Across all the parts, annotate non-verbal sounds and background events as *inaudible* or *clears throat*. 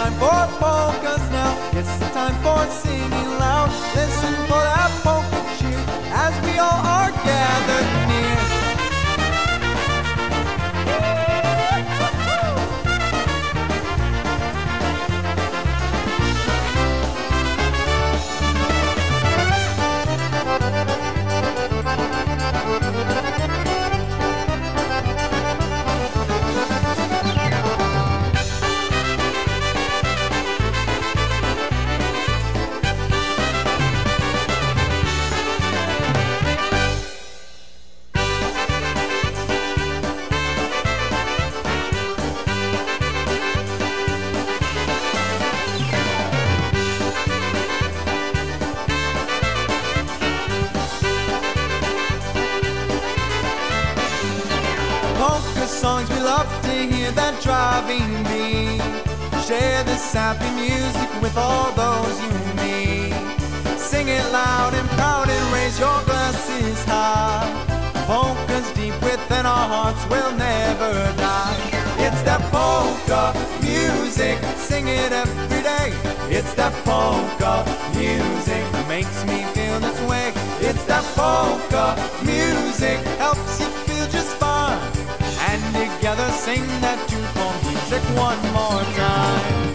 time for polkas now. It's the time for singing loud. Listen for sing it every day. It's that polka music makes me feel this way. It's that polka music helps you feel just fine. And together sing that tune for music one more time.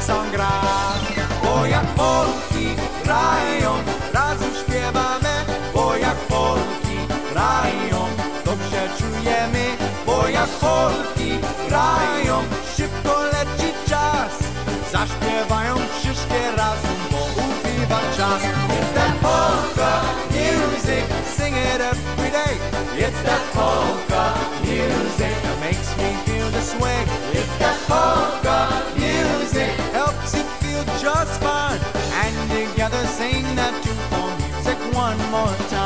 Bakson gra. Bo jak Polki grają, razem śpiewamy. Bo jak Polki grają, dobrze czujemy. Bo jak Polki grają, szybko leci czas. Zaśpiewają wszystkie razem, bo ubiwa czas. It's that polka music, sing it every day. It's that polka music that makes me feel this way. It's that polka music, together sing that for music one more time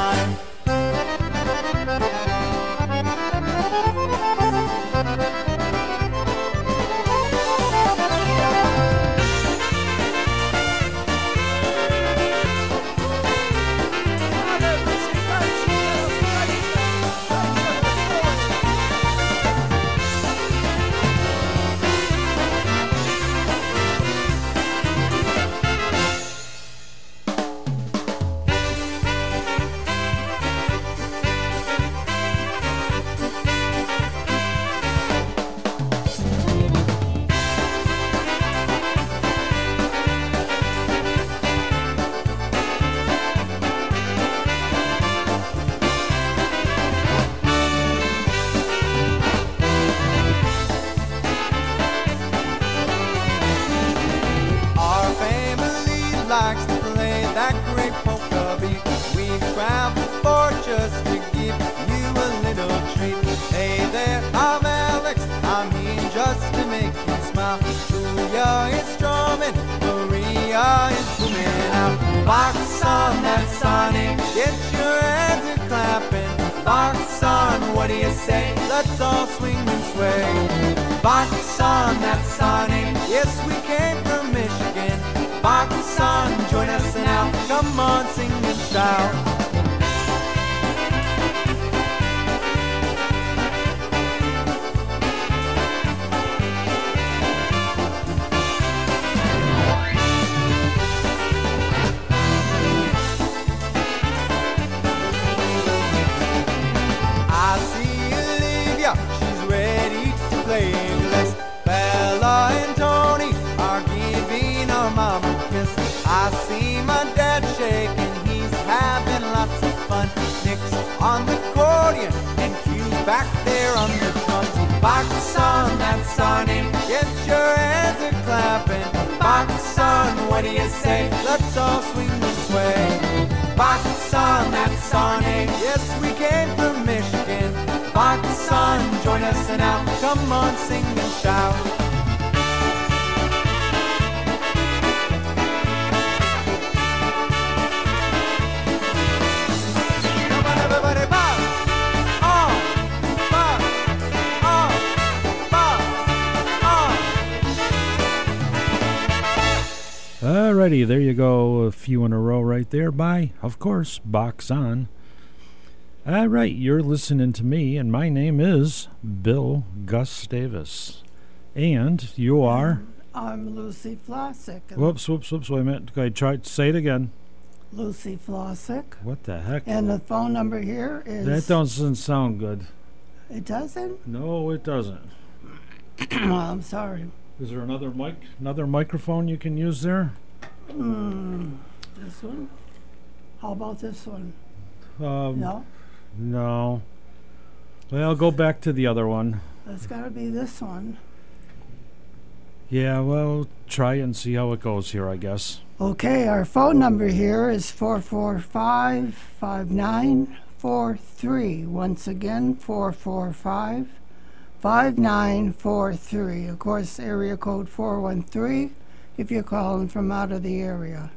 Maria is booming out. Box on that Sonic, get your hands a clapping. Box on, what do you say? Let's all swing and sway. Box on that Sonic, yes we came from Michigan. Box on, join us now. Come on, sing and shout. Sonny, get your hands a clapping. Box on, what do you say? Let's all swing and sway. Box on that Sonny, yes we came from Michigan. Box on, join us and now. Come on, sing and shout. Alrighty, there you go. A few in a row right there by, of course, Box On. All right, you're listening to me, and my name is Bill Gustavus. And you are. I'm Lucy Flossick. Whoops, whoops, whoops. Wait a minute. Okay, try say it again. Lucy Flossick. What the heck? And the phone number here is. That doesn't sound good. It doesn't? No, it doesn't. *clears throat* well, I'm sorry. Is there another mic, another microphone you can use there? Mm, this one? How about this one? Um, No? No. Well, go back to the other one. That's got to be this one. Yeah, well, try and see how it goes here, I guess. Okay, our phone number here is 445 5943. Once again, 445 5943. Of course, area code 413 if you're calling from out of the area.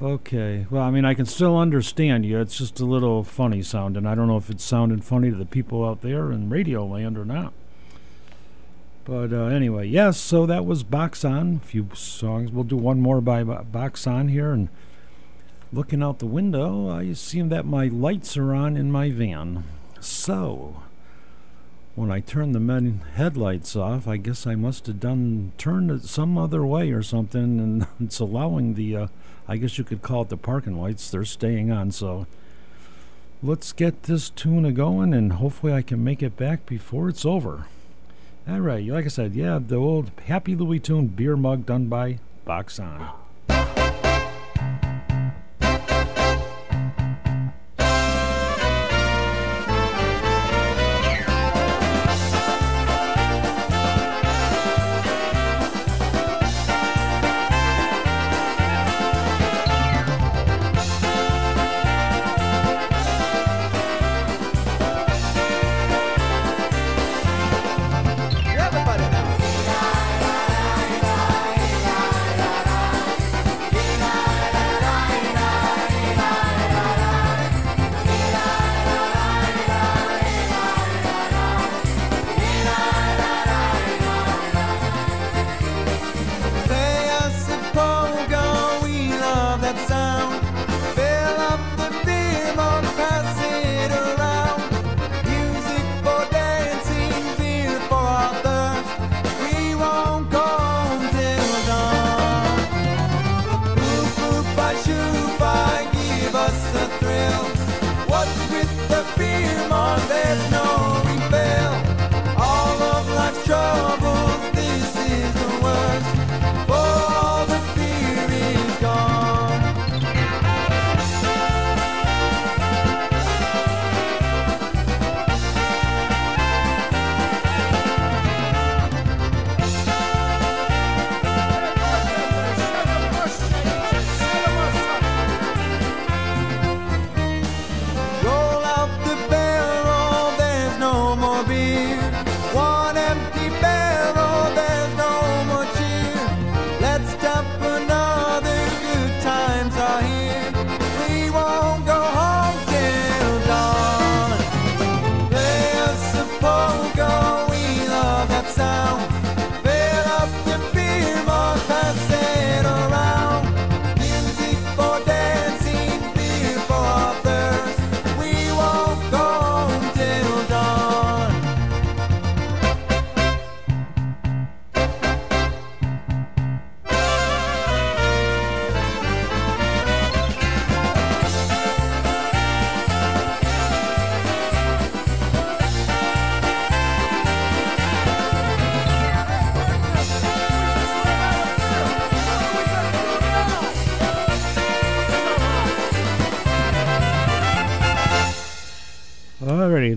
Okay. Well, I mean, I can still understand you. It's just a little funny sounding. I don't know if it's sounding funny to the people out there in radio land or not. But uh, anyway, yes, so that was Box On. A few songs. We'll do one more by Bo- Box On here. And looking out the window, I see that my lights are on in my van. So, when I turned the men headlights off, I guess I must have done turned it some other way or something, and *laughs* it's allowing the, uh, I guess you could call it the parking lights. They're staying on. So let's get this tune a going, and hopefully I can make it back before it's over. All right, like I said, yeah, the old Happy Louie tune beer mug done by Box On.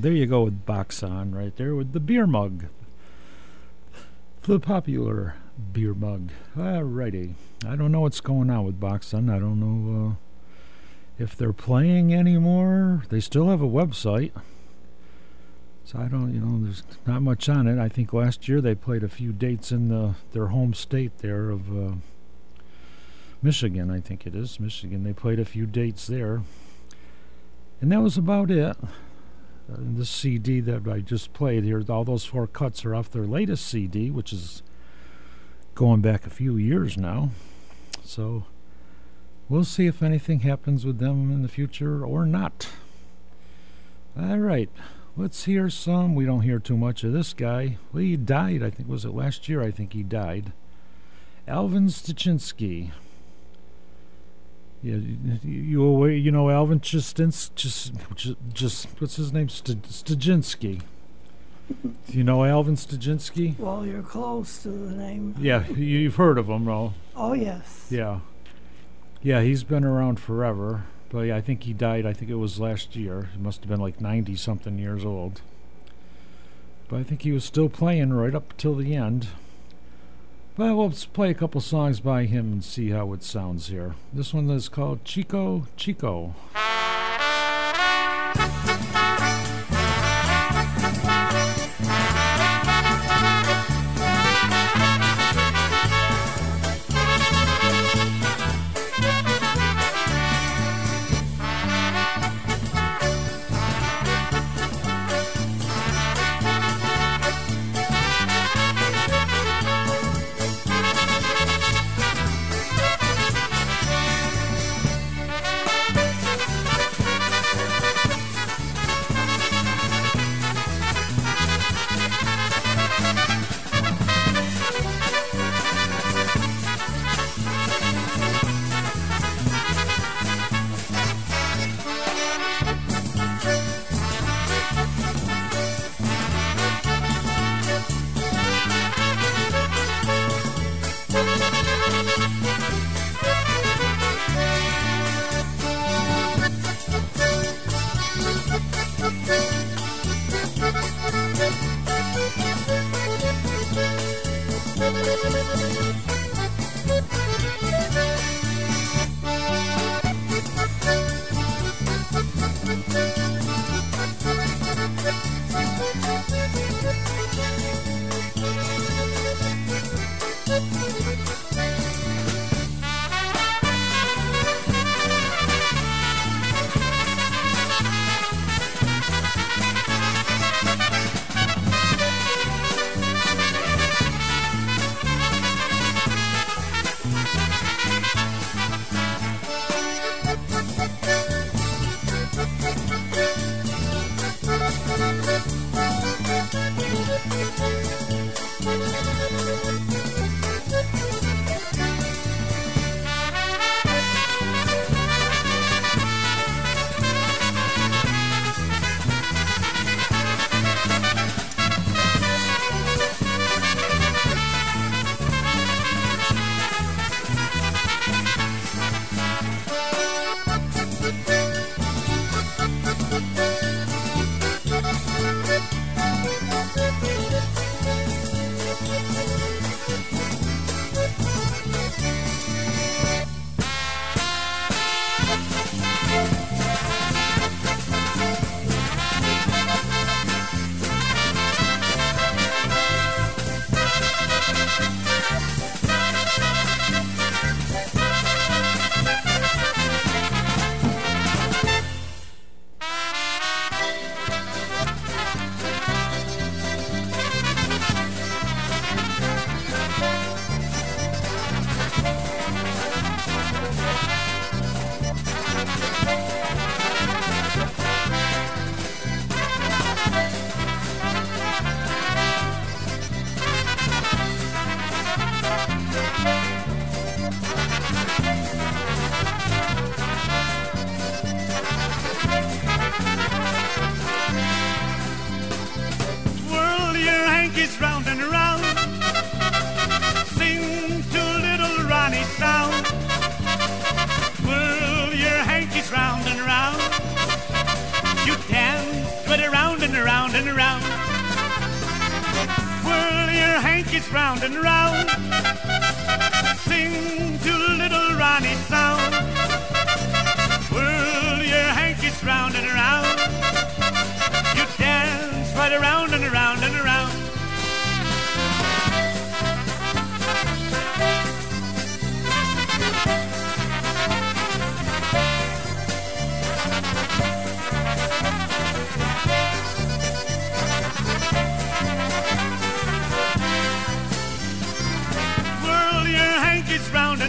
There you go with Box On right there with the beer mug. The popular beer mug. Alrighty. I don't know what's going on with Box On. I don't know uh, if they're playing anymore. They still have a website. So I don't, you know, there's not much on it. I think last year they played a few dates in the their home state there of uh, Michigan, I think it is. Michigan. They played a few dates there. And that was about it. This CD that I just played here, all those four cuts are off their latest CD, which is going back a few years now. So we'll see if anything happens with them in the future or not. All right, let's hear some. We don't hear too much of this guy. Well, he died, I think, was it last year? I think he died. Alvin Styczynski. Yeah, you away, you know Alvin Chistins, just, just, just what's his name? Styczynski. Do you know Alvin Styczynski? Well, you're close to the name. Yeah, you've heard of him, though. Oh, yes. Yeah. Yeah, he's been around forever. But yeah, I think he died, I think it was last year. He must have been like 90 something years old. But I think he was still playing right up till the end. We'll play a couple songs by him and see how it sounds here. This one is called Chico Chico. Round and round. Sing to little Ronnie sound. Whirl your hankies round and around. You dance right around and around and around.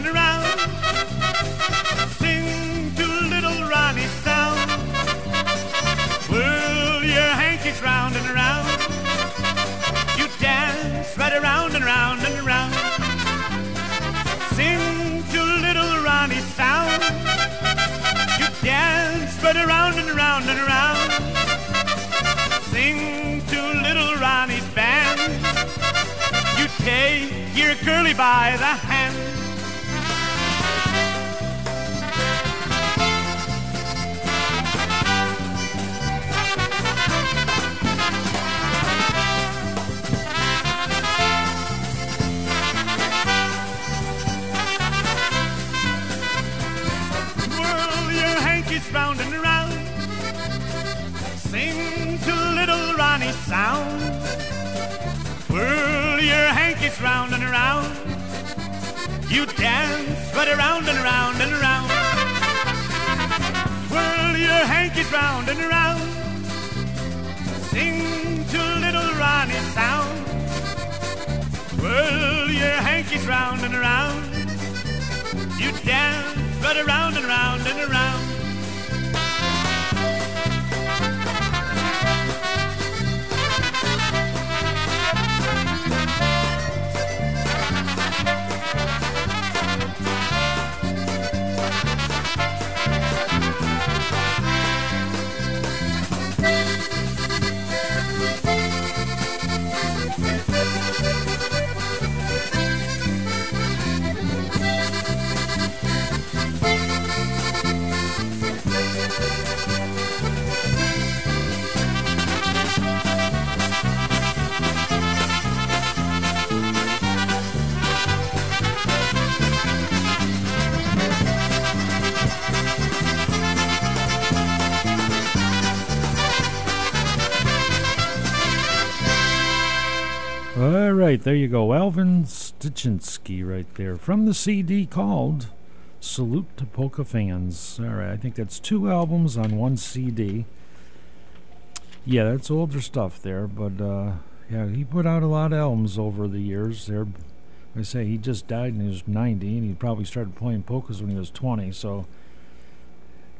Around. Sing to little Ronnie's sound. Whirl your hankies round and round. You dance right around and round and round. Sing to little Ronnie's sound. You dance right around and round and round. Sing to little Ronnie's band. You take your girly by the hand. Sound. Whirl your hankies round and around. You dance right around and around and around. Whirl your hankies round and around. Sing to little Ronnie's sound. Whirl your hankies round and around. You dance right around and around and around. There you go. Alvin Styczynski right there from the CD called Salute to Polka Fans. All right, I think that's two albums on one CD. Yeah, that's older stuff there, but uh, yeah, he put out a lot of albums over the years. There, I say he just died and he was 90, and he probably started playing polkas when he was 20. So,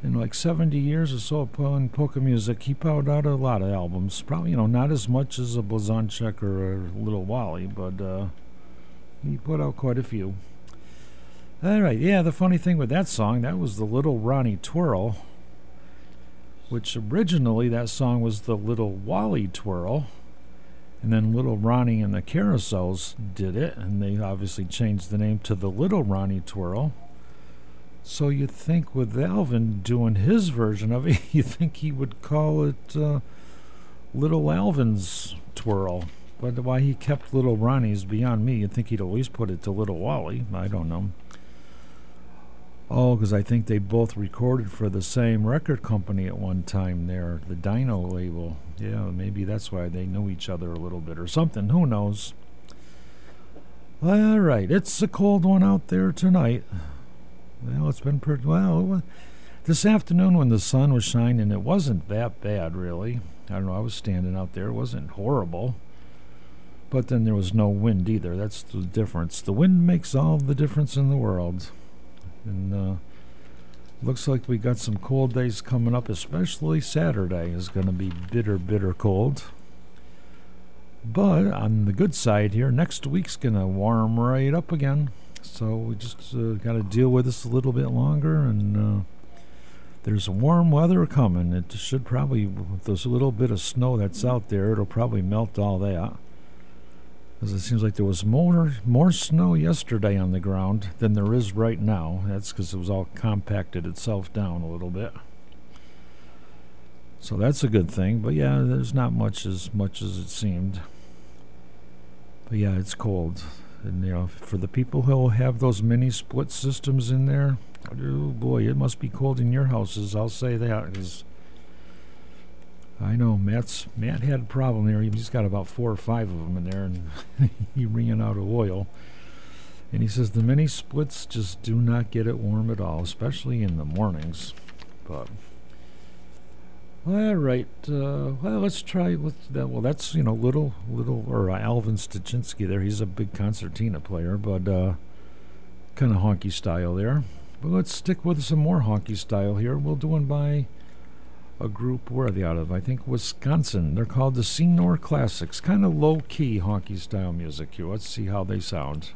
in like 70 years or so playing polka music, he put out a lot of albums. Probably, you know, not as much as a Blazonczyk or a Little Wally, but uh, he put out quite a few. All right, yeah, the funny thing with that song, that was the Little Ronnie Twirl, which originally that song was the Little Wally Twirl. And then Little Ronnie and the Carousels did it, and they obviously changed the name to the Little Ronnie Twirl. So you'd think with Alvin doing his version of it, *laughs* you think he would call it uh, Little Alvin's Twirl. But why he kept Little Ronnie's beyond me. You'd think he'd at least put it to Little Wally. I don't know. Oh, because I think they both recorded for the same record company at one time there, the Dino label. Yeah, maybe that's why they knew each other a little bit or something. Who knows? All right, it's a cold one out there tonight. Well, it's been pretty well. This afternoon, when the sun was shining, it wasn't that bad, really. I don't know. I was standing out there; it wasn't horrible. But then there was no wind either. That's the difference. The wind makes all the difference in the world. And uh, looks like we got some cold days coming up, especially Saturday is going to be bitter, bitter cold. But on the good side here, next week's going to warm right up again. So we just uh, got to deal with this a little bit longer, and uh, there's warm weather coming. It should probably, with this little bit of snow that's out there, it'll probably melt all that. Because it seems like there was more more snow yesterday on the ground than there is right now. That's because it was all compacted itself down a little bit. So that's a good thing. But yeah, there's not much as much as it seemed. But yeah, it's cold. And you know, for the people who have those mini split systems in there, oh boy, it must be cold in your houses. I'll say that because I know Matt's Matt had a problem there. He's got about four or five of them in there, and *laughs* he ran out of oil. And he says the mini splits just do not get it warm at all, especially in the mornings. But all right, uh, well, let's try with that. Well, that's you know little little or uh, Alvin Styczynski there. He's a big concertina player, but uh, kind of honky style there. But let's stick with some more honky style here. We'll do one by a group. Where are they out of? I think Wisconsin. They're called the Senor Classics. Kind of low key honky style music here. Let's see how they sound.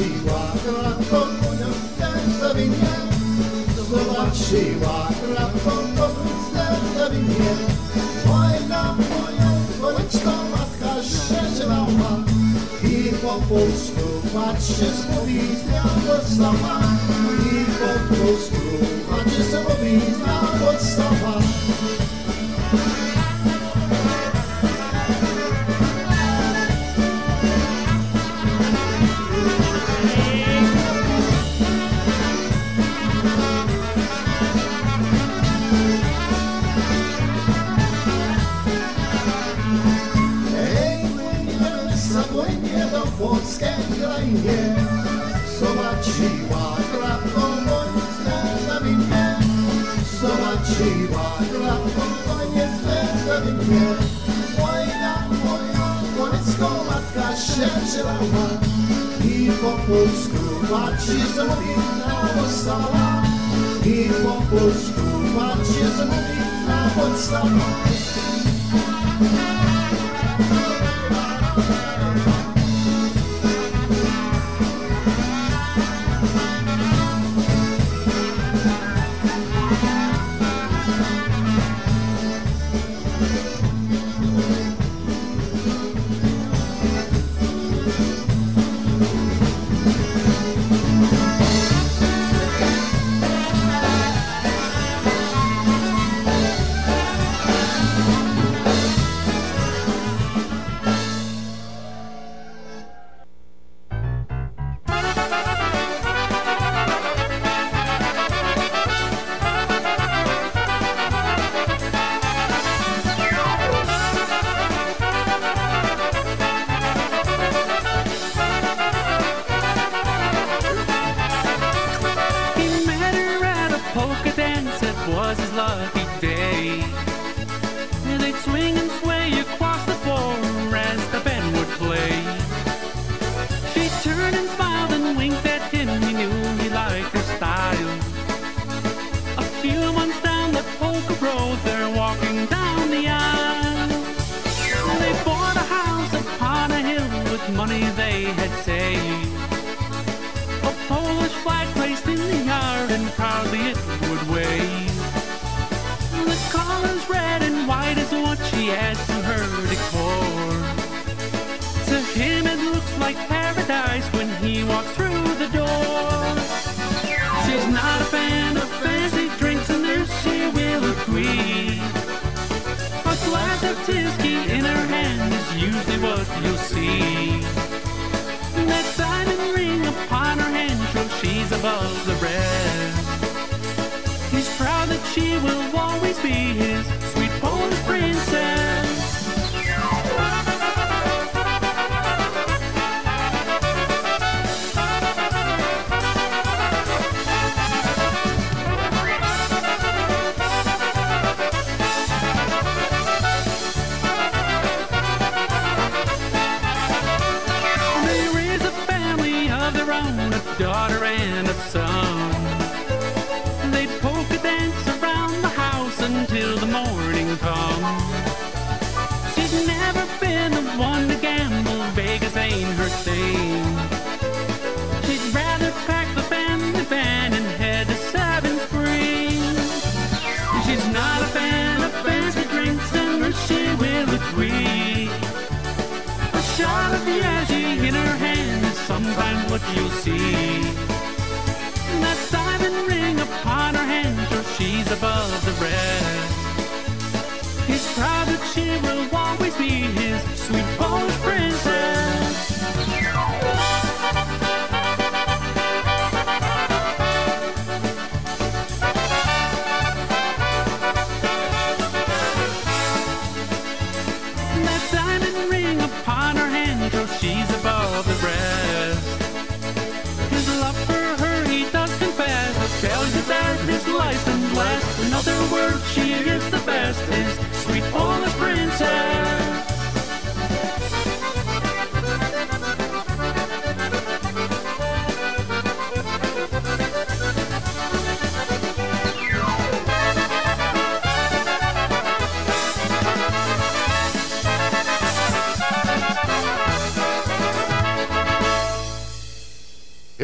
Zobaczyła kratką konią zamówina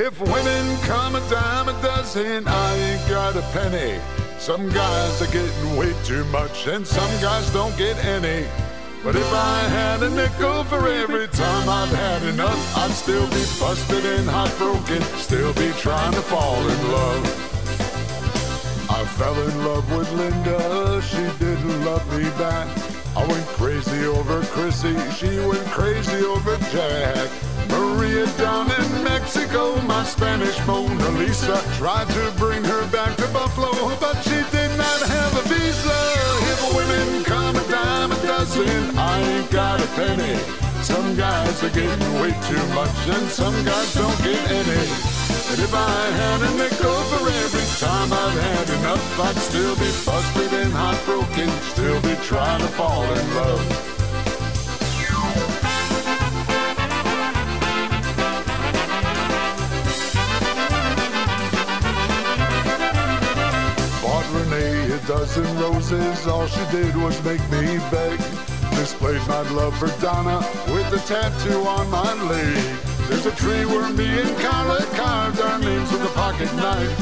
If women come a dime a dozen, I ain't got a penny. Some guys are getting way too much, and some guys don't get any. But if I had a nickel for every time I've had enough, I'd still be busted and heartbroken, still be trying to fall in love. I fell in love with Linda, she didn't love me back. I went crazy over Chrissy, she went crazy over Jack. Maria down in Mexico, my Spanish Mona Lisa tried to bring her back to Buffalo, but she did not have a visa. If women come a dime a dozen, I ain't got a penny. Some guys are getting way too much, and some guys don't get any. And if I had a nickel for every time I've had enough, I'd still be busted and heartbroken, still be trying to fall in love. Dozen roses, all she did was make me beg. Displayed my love for Donna with a tattoo on my leg. There's a tree where me and Carla carved our names with a pocket knife.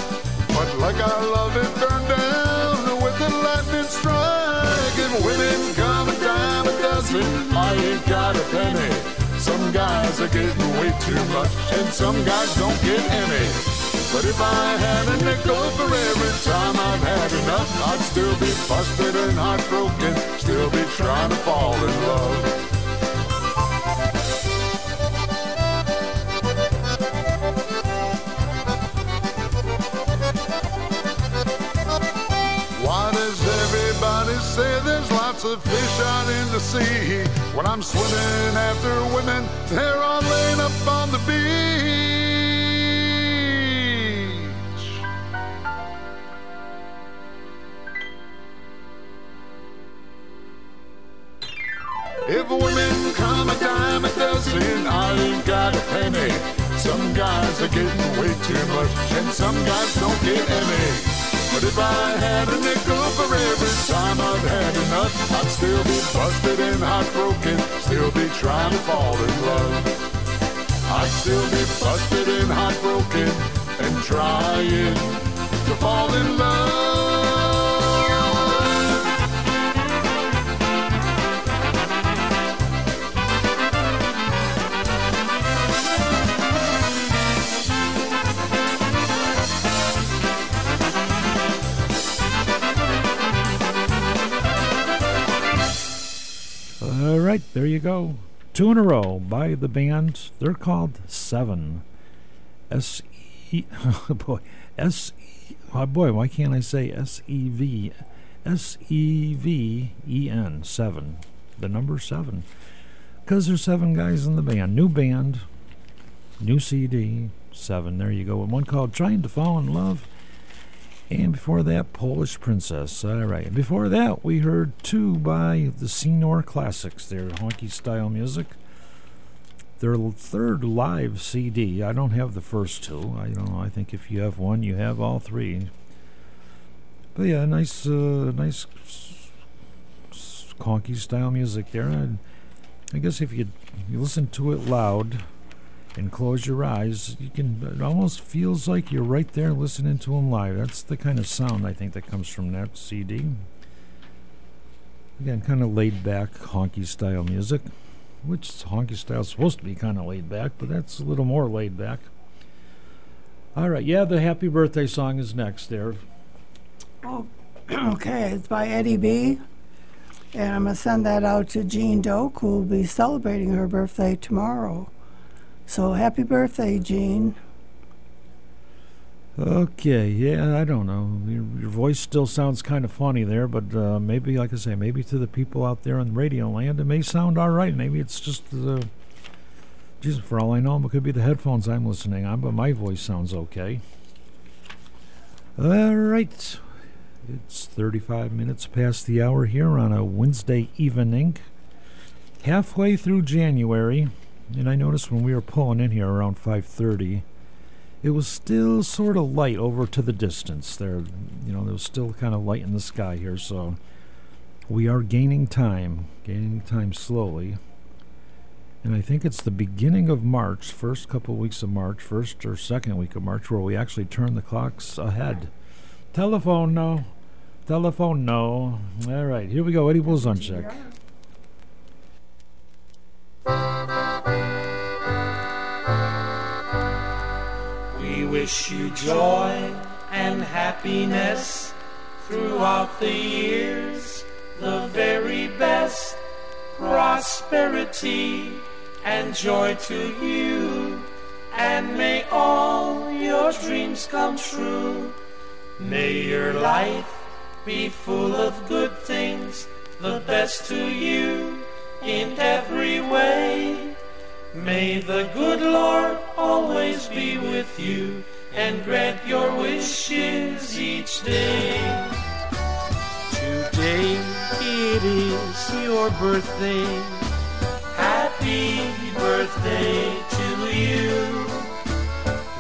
But like our love, it burned down with a lightning strike. And women come a dime a dozen, I ain't got a penny. Some guys are getting way too much, and some guys don't get any. But if I had a nickel for every time I've had enough, I'd still be busted and heartbroken, still be trying to fall in love. Why does everybody say there's lots of fish out in the sea? When I'm swimming after women, they're all laying up on the beach. If women come a dime a dozen, I ain't got a penny. Some guys are getting way too much, and some guys don't get any. But if I had a nickel for every time I've had enough, I'd still be busted and heartbroken, still be trying to fall in love. I'd still be busted and heartbroken and trying to fall in love. All right, there you go. Two in a row by the band. They're called Seven. S E. *laughs* Oh boy. S E. Oh boy, why can't I say S E V? S E V E N. Seven. The number seven. Because there's seven guys in the band. New band. New CD. Seven. There you go. And one called Trying to Fall in Love. And before that, Polish Princess. All right. Before that, we heard two by the Senor Classics. Their honky style music. Their third live CD. I don't have the first two. I don't know. I think if you have one, you have all three. But yeah, nice, uh, nice honky style music there. And I guess if you you listen to it loud and close your eyes, you can. It almost feels like you're right there listening to them live. That's the kind of sound I think that comes from that CD. Again, kind of laid back, honky style music, which honky style is supposed to be kind of laid back, but that's a little more laid back. All right, yeah, the happy birthday song is next there. Oh, *clears throat* okay, it's by Eddie B. And I'm going to send that out to Jean Doak, who will be celebrating her birthday tomorrow. So happy birthday, Gene. Okay, yeah, I don't know. Your, your voice still sounds kind of funny there, but uh, maybe, like I say, maybe to the people out there in radio land, it may sound all right. Maybe it's just the. Jesus, for all I know, it could be the headphones I'm listening on, but my voice sounds okay. All right. It's 35 minutes past the hour here on a Wednesday evening. Halfway through January, and I noticed when we were pulling in here around 5:30, it was still sort of light over to the distance. There, you know, there was still kind of light in the sky here, so we are gaining time, gaining time slowly. And I think it's the beginning of March, first couple weeks of March, first or second week of March, where we actually turn the clocks ahead. Telephone, no. Telephone, no. All right, here we go. Eddie Blazonczyk. We wish you joy and happiness throughout the years, the very best prosperity and joy to you, and may all your dreams come true. May your life be full of good things, the best to you in every way. May the good Lord always be with you and grant your wishes each day. Today it is your birthday. Happy birthday to you.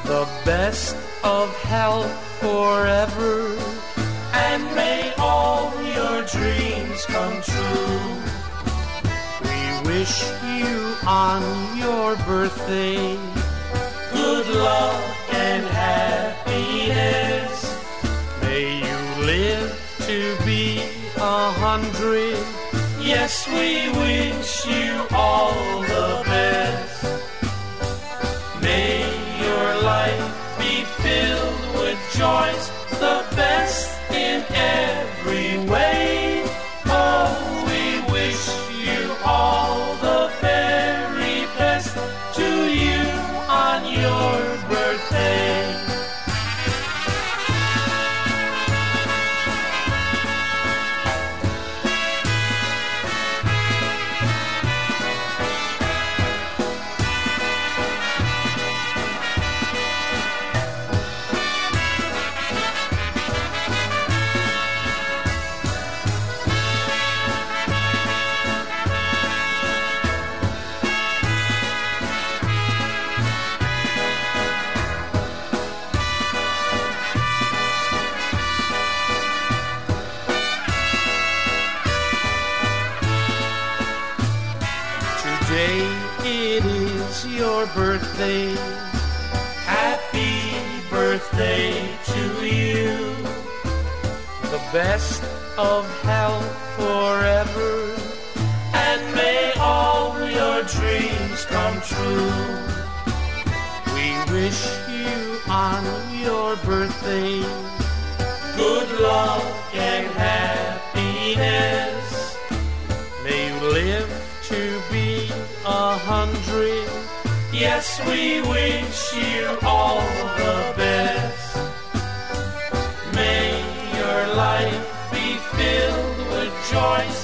The best of health forever. And may all your dreams come true. Wish you on your birthday good luck and happiness. May you live to be a hundred. Yes, we wish you all the best. May your life be filled with joys, the best in every way. Today it is your birthday. Happy birthday to you. The best of health forever. And may all your dreams come true. We wish you on your birthday good luck and happiness. A hundred. Yes, we wish you all the best. May your life be filled with joys,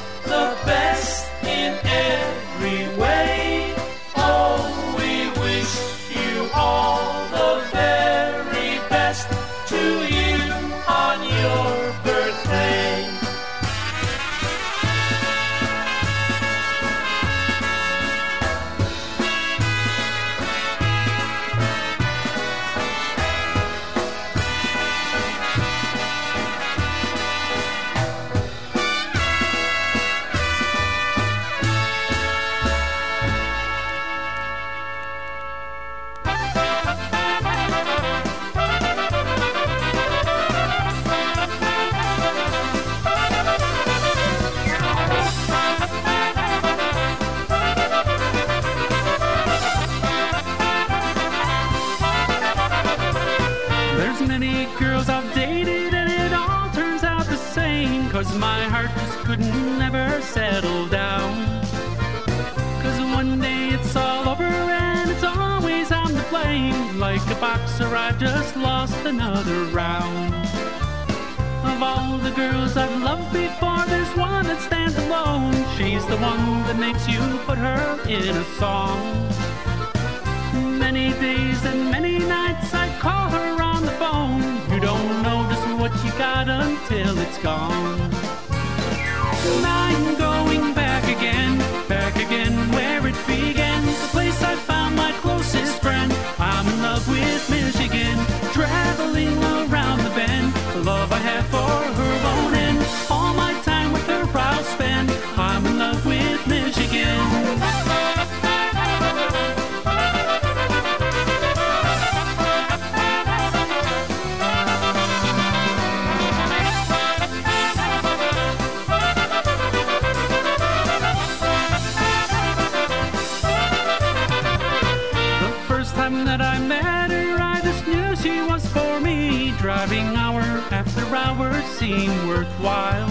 another round Of all the girls I've loved before there's one that stands alone She's the one that makes you put her in a song Many days and many nights I call her on the phone. You don't just what you got until it's gone. I'm going back again, back again for her seemed worthwhile.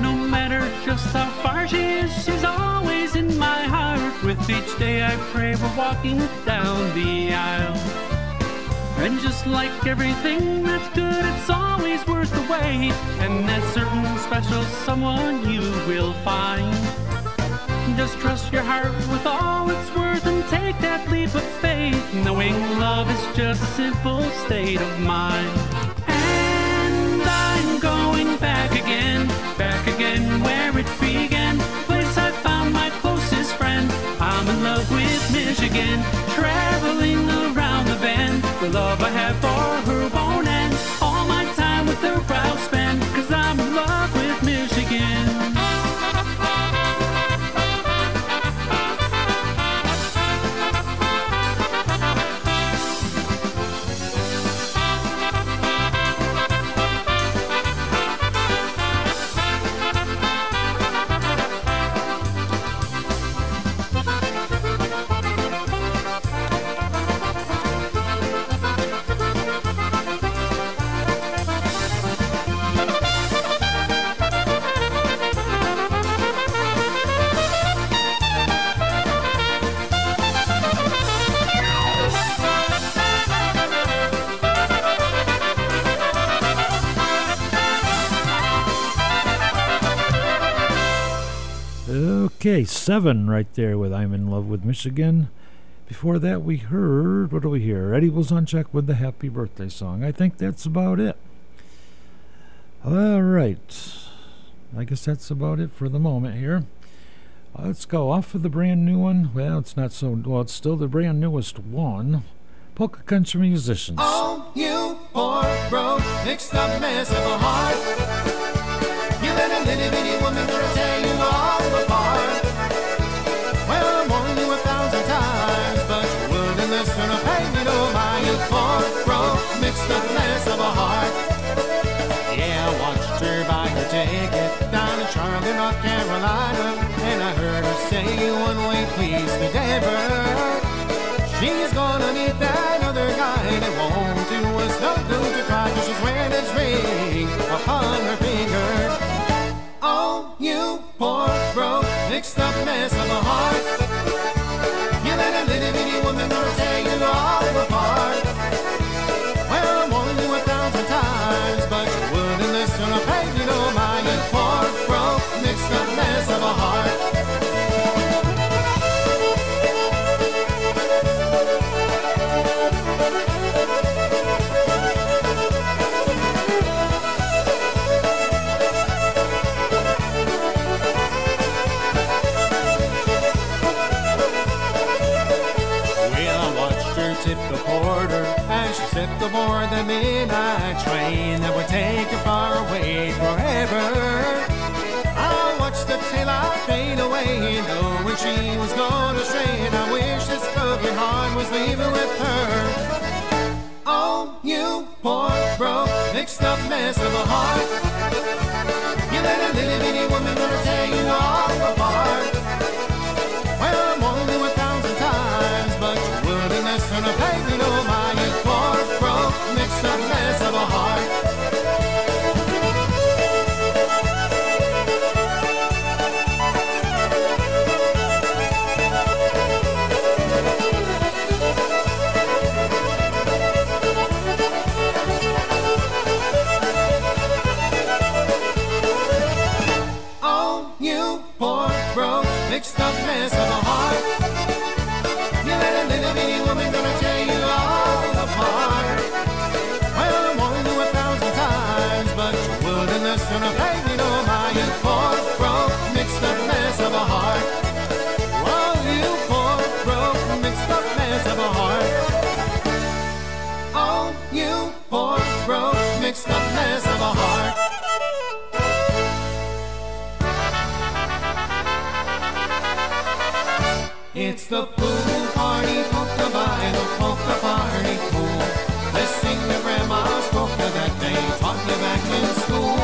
No matter just how far she is, she's always in my heart. With each day I pray we're walking down the aisle. And just like everything that's good, it's always worth the wait. And that certain special someone you will find. Just trust your heart with all it's worth and take that leap of faith, knowing love is just a simple state of mind. Going back again, back again where it began. Place I found my closest friend. I'm in love with Michigan, traveling around the bend. The love I have seven right there with I'm in Love with Michigan. Before that, we heard, what do we hear? Eddie Blazonczyk with the happy birthday song. I think that's about it. All right. I guess that's about it for the moment here. Let's go off of the brand new one. Well, it's not so, well, it's still the brand newest one. Polka Country Musicians. Oh, you poor, broke, mixed up mess of a heart. You a little bitty woman mess of a heart. Of a heart. You let a little bitty woman tear you all It's the pool party, polka by the polka party pool. Let's sing the grandma's polka that they taught you back in school.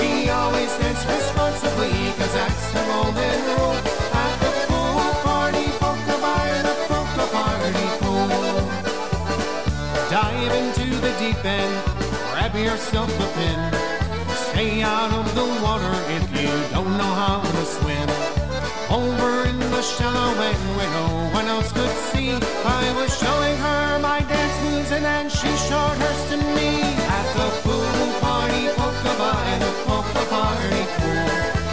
We always dance responsibly, cause that's the golden rule. At the pool party, polka by the polka party pool. Dive into the deep end, grab yourself a pin. Stay out of the water if you don't know how to swim. Over in the shallow end where no one else could see, I was showing her my dance moves and then she showed hers to me. At the pool party, polka by the polka party pool.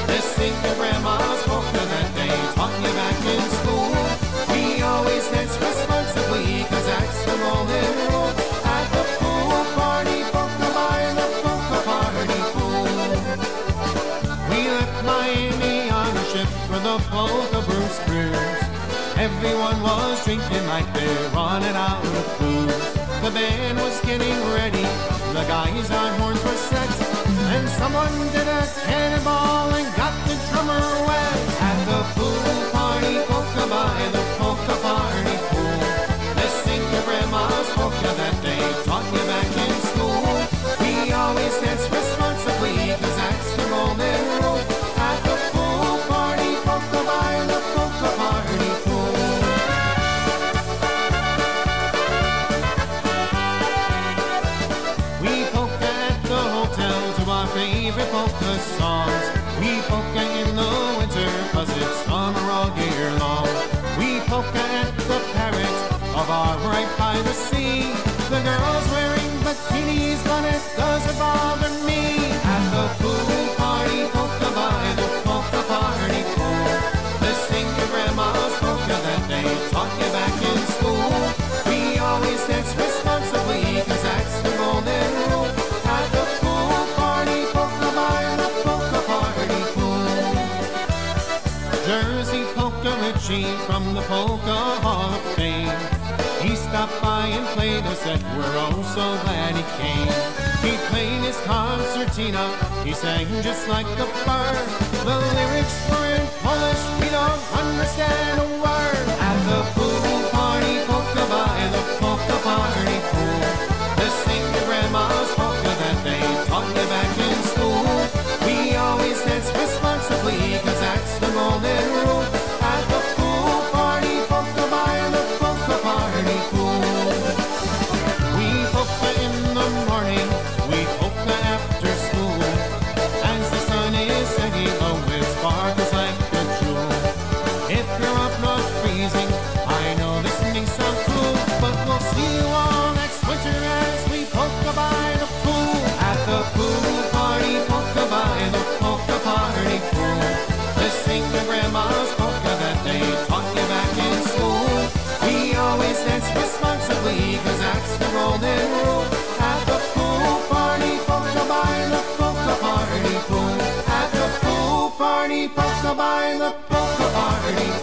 Listening to grandma's polka that they taught you back in school. We always dance responsibly, cause that's the golden rule. At the pool party, polka by the polka party pool. We left Miami on a ship for the polka Bruce cruise. Everyone was drinking like they're running out of booze. The band was getting ready, the guys on horns were set, and someone did a cannonball and got the drummer wet. At the pool party, polka by the favorite polka songs. We polka in the winter cause it's summer all year long. We polka at the parrot of our right by the sea. The girls wearing bikinis but it doesn't bother me. At the pool Polka Hall of Fame. He stopped by and played us and we're oh so glad he came. He played his concertina, he sang just like a bird. The lyrics were in Polish, we don't understand a word. At the pool party, polka by the polka party pool. Let's sing your grandma's polka that they taught you back in school. We always dance responsibly, cause that's the golden polka by the polka party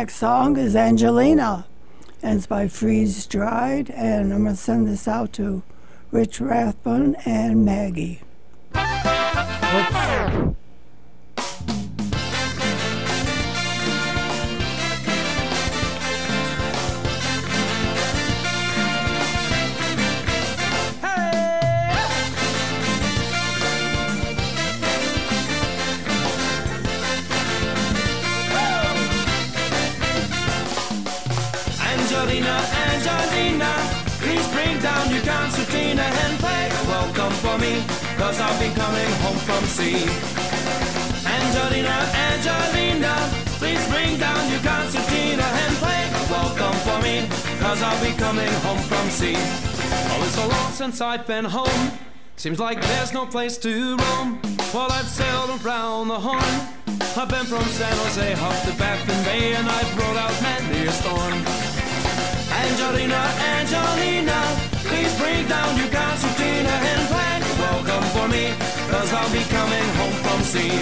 next song is Angelina, and it's by Freeze Dried, and I'm going to send this out to Rich Rathbun and Maggie. Cause I'll be coming home from sea. Angelina, Angelina, please bring down your concertina and play welcome for me, cause I'll be coming home from sea. Oh, it's so long since I've been home. Seems like there's no place to roam. Well, I've sailed around the horn. I've been from San Jose up to Baffin Bay, and I've rode out many a storm. Angelina, Angelina, please bring down your me, cause I'll be coming home from sea.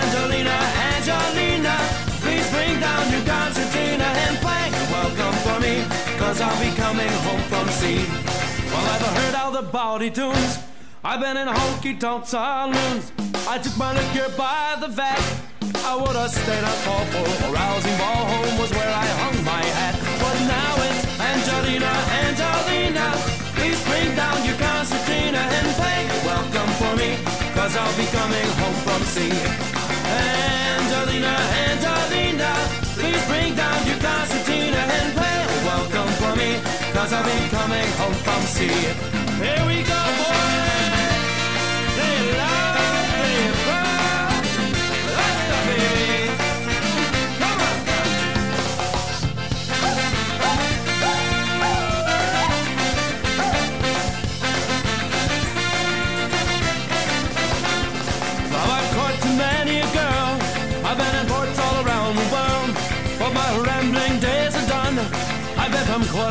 Angelina, Angelina, please bring down your concertina and play welcome for me, cause I'll be coming home from sea. Well, I've heard all the bawdy tunes. I've been in honky tonk saloons. I took my liquor by the vat. I would have stayed at call for a rousing ball home was where I hung my hat. But now it's Angelina, Angelina. Please bring down your me, cause I'll be coming home from sea. Angelina, Angelina, please bring down your concertina and play welcome for me, cause I'll be coming home from sea. Here we go, boys!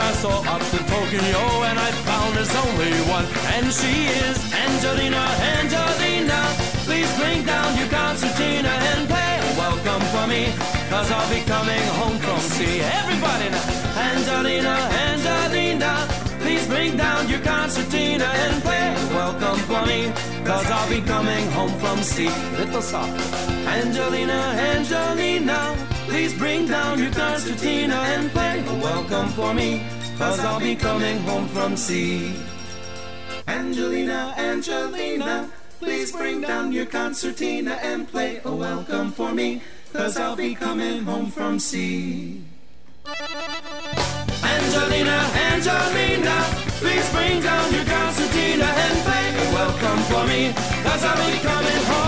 Bet saw up to Tokyo, and I found there's only one, and she is Angelina, Angelina. Please bring down your concertina and play welcome for me, cause I'll be coming home from sea. Everybody now, Angelina, Angelina. Please bring down your concertina and play welcome for me, cause I'll be coming home from sea. Little soft. Angelina, Angelina. Please bring down your concertina and play a welcome for me, cause I'll be coming home from sea. Angelina, Angelina, please bring down your concertina and play a welcome for me, cause I'll be coming home from sea. Angelina, Angelina, please bring down your concertina and play a welcome for me, cause I'll be coming home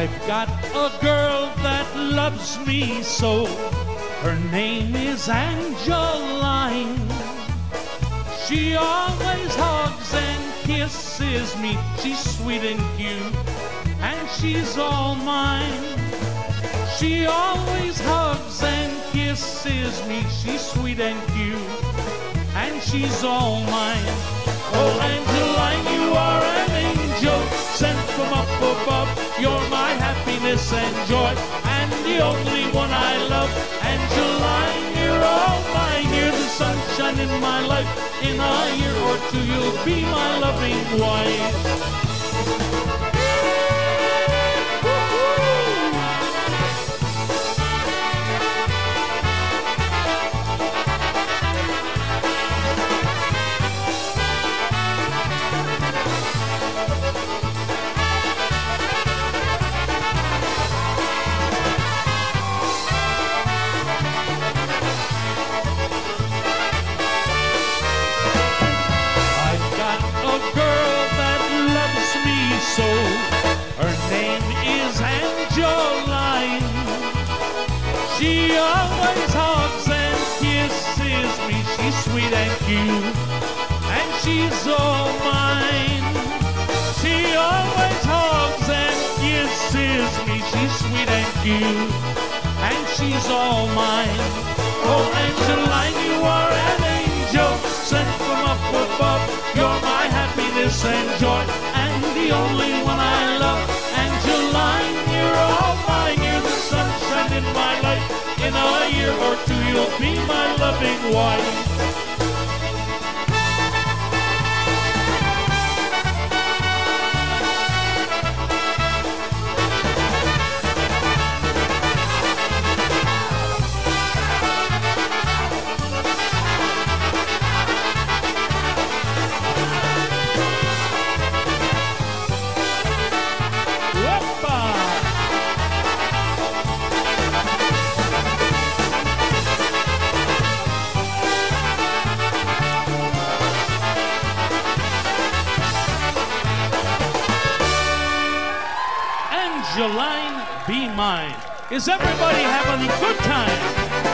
I've got a girl that loves me so. Her name is Angeline. She always hugs and kisses me. She's sweet and cute, and she's all mine. She always hugs and kisses me. She's sweet and cute, and she's all mine. Oh, Angeline, you are an angel sent from up above. You're my happiness and joy, and the only one I love. Angeline, you're all mine. You're the sunshine in my life. In a year or two, you'll be my loving wife. And she's all mine. She always hugs and kisses me. She's sweet and cute, and she's all mine. Oh, Angeline, you are an angel sent from up above. You're my happiness and joy, and the only one I love. Angeline, you're all mine. You're the sunshine in my life. In a year or two, you'll be my loving wife. Is everybody having a good time?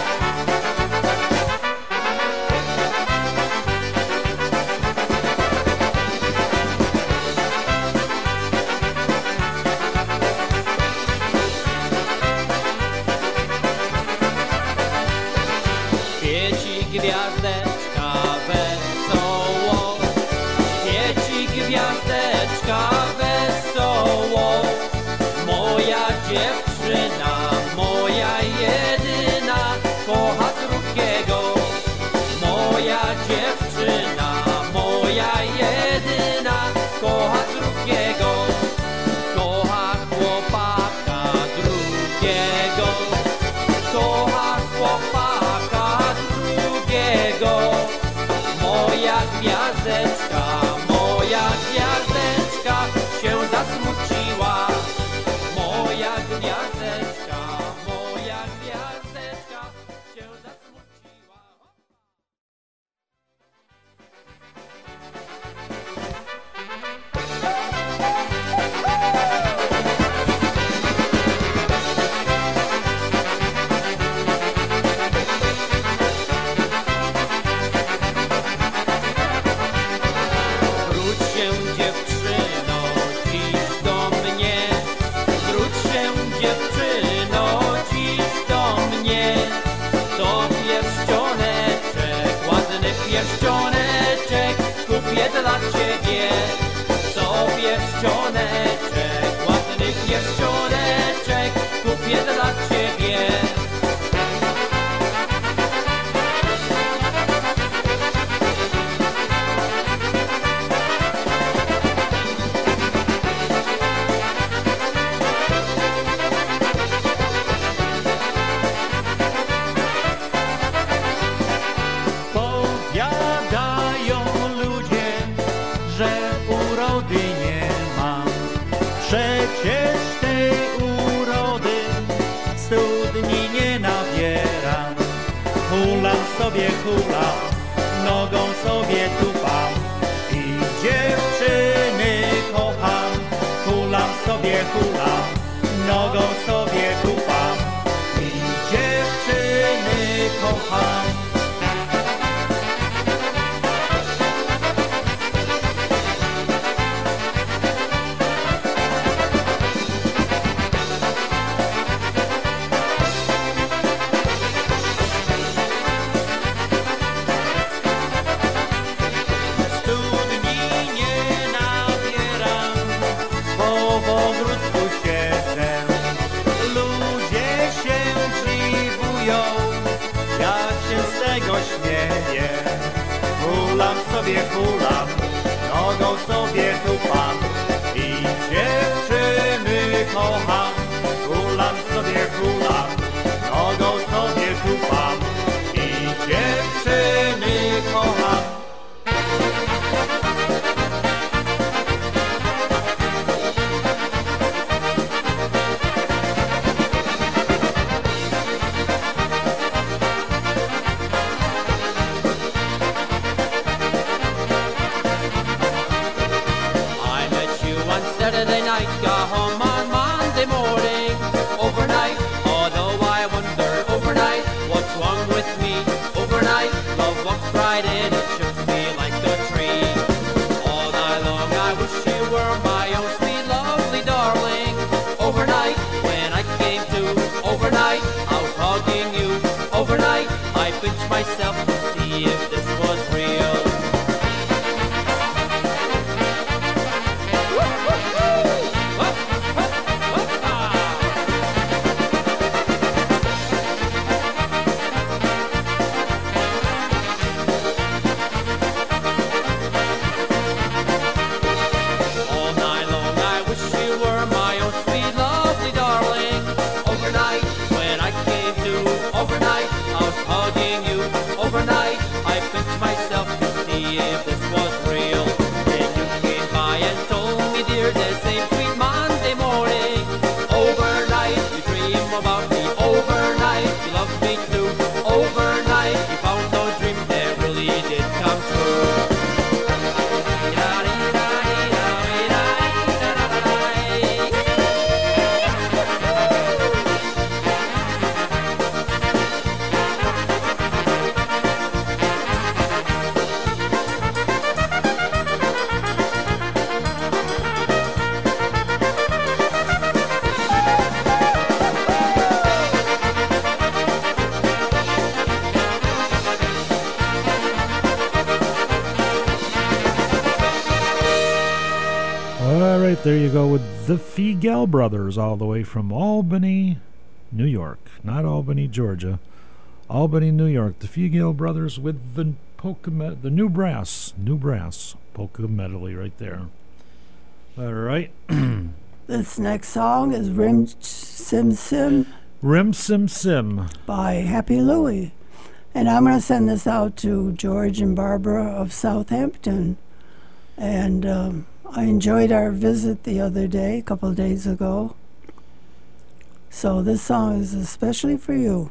Brothers, all the way from Albany, New York. Not Albany, Georgia. Albany, New York. The Figel brothers with the polka med- the new brass, new brass polka medley right there. All right, *clears throat* This next song is Rim Sim Sim Rim Sim Sim. by Happy Louie. And I'm going to send this out to George and Barbara of Southampton. And um, I enjoyed our visit the other day, a couple of days ago. So this song is especially for you.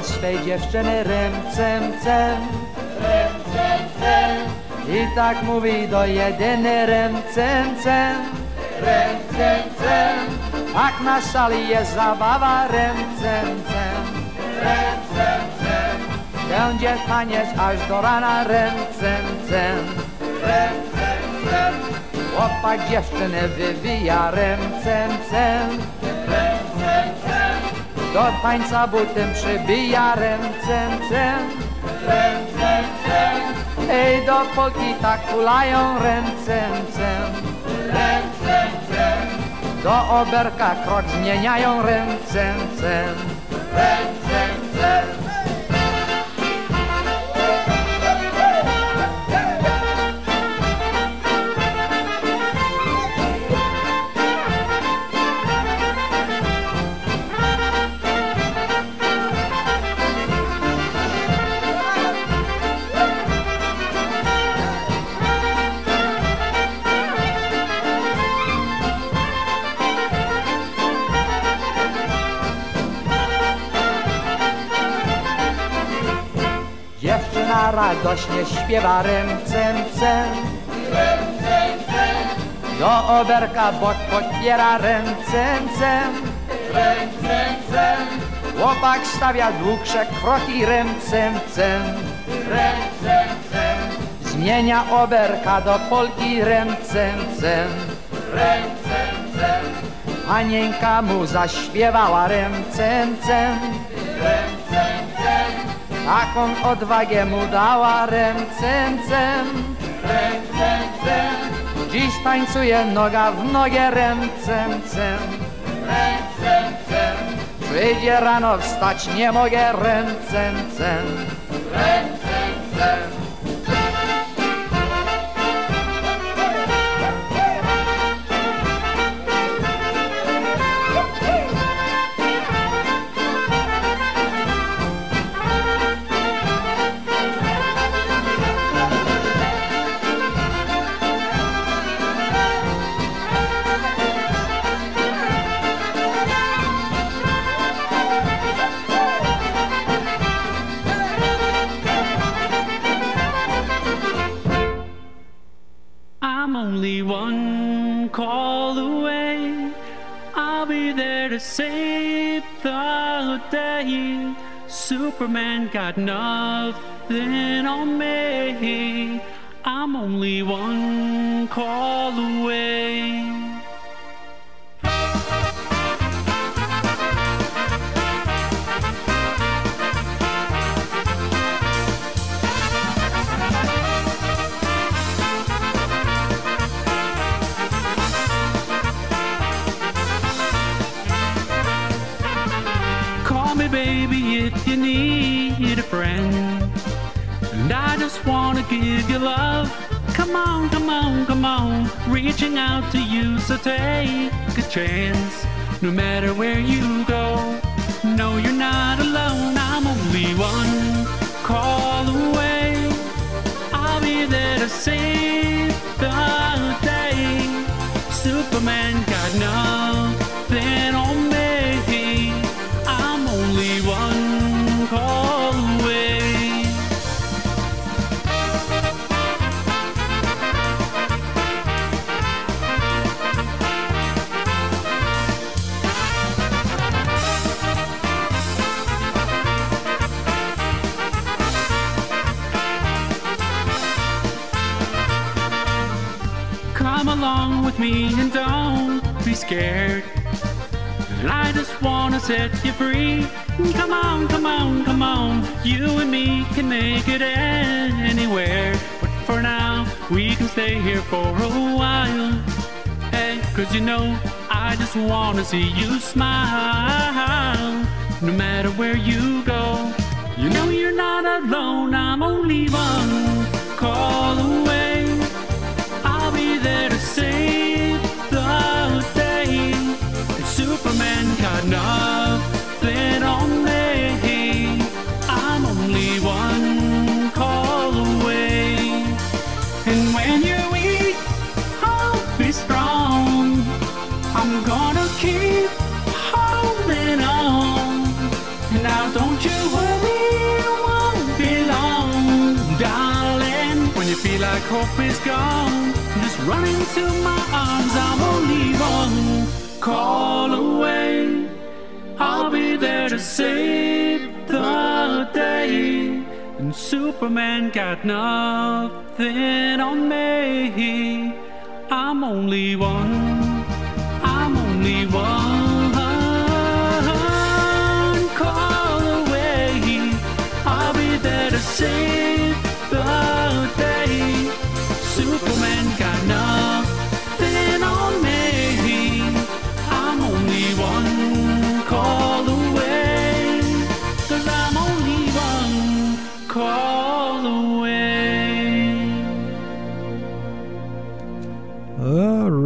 Do swej dziewczyny rym, cym, cym. I tak mówi do jedyny rym, cym, cym. Rym, cym, cym. Tak na sali jest zabawa, rym, cym, cym. Rym, cym, cym. Będzie taniec aż do rana, rym, cym, cym. Rym, cym. Chłopak dziewczynę wywija, rym, cym, cym. Do tańca butem przybija ręce, cem, ręce, cem. Ej, do polki tak kulają ręce, cem, ręce, cem. Do oberka krok zmieniają ręce, cem, ręce, cem. Radośnie śpiewa ręcem cem. Do oberka bok podpiera ręcem cem. Chłopak stawia dłuższe kroki ręcem cem. Zmienia oberka do polki ręcem cem. Panienka mu zaśpiewała ręcem cem. Taką odwagę mu dała ręcem cem. Dziś tańcuje noga w nogę ręcem cem. Przyjdzie rano wstać nie mogę ręcem cem. Nothing see you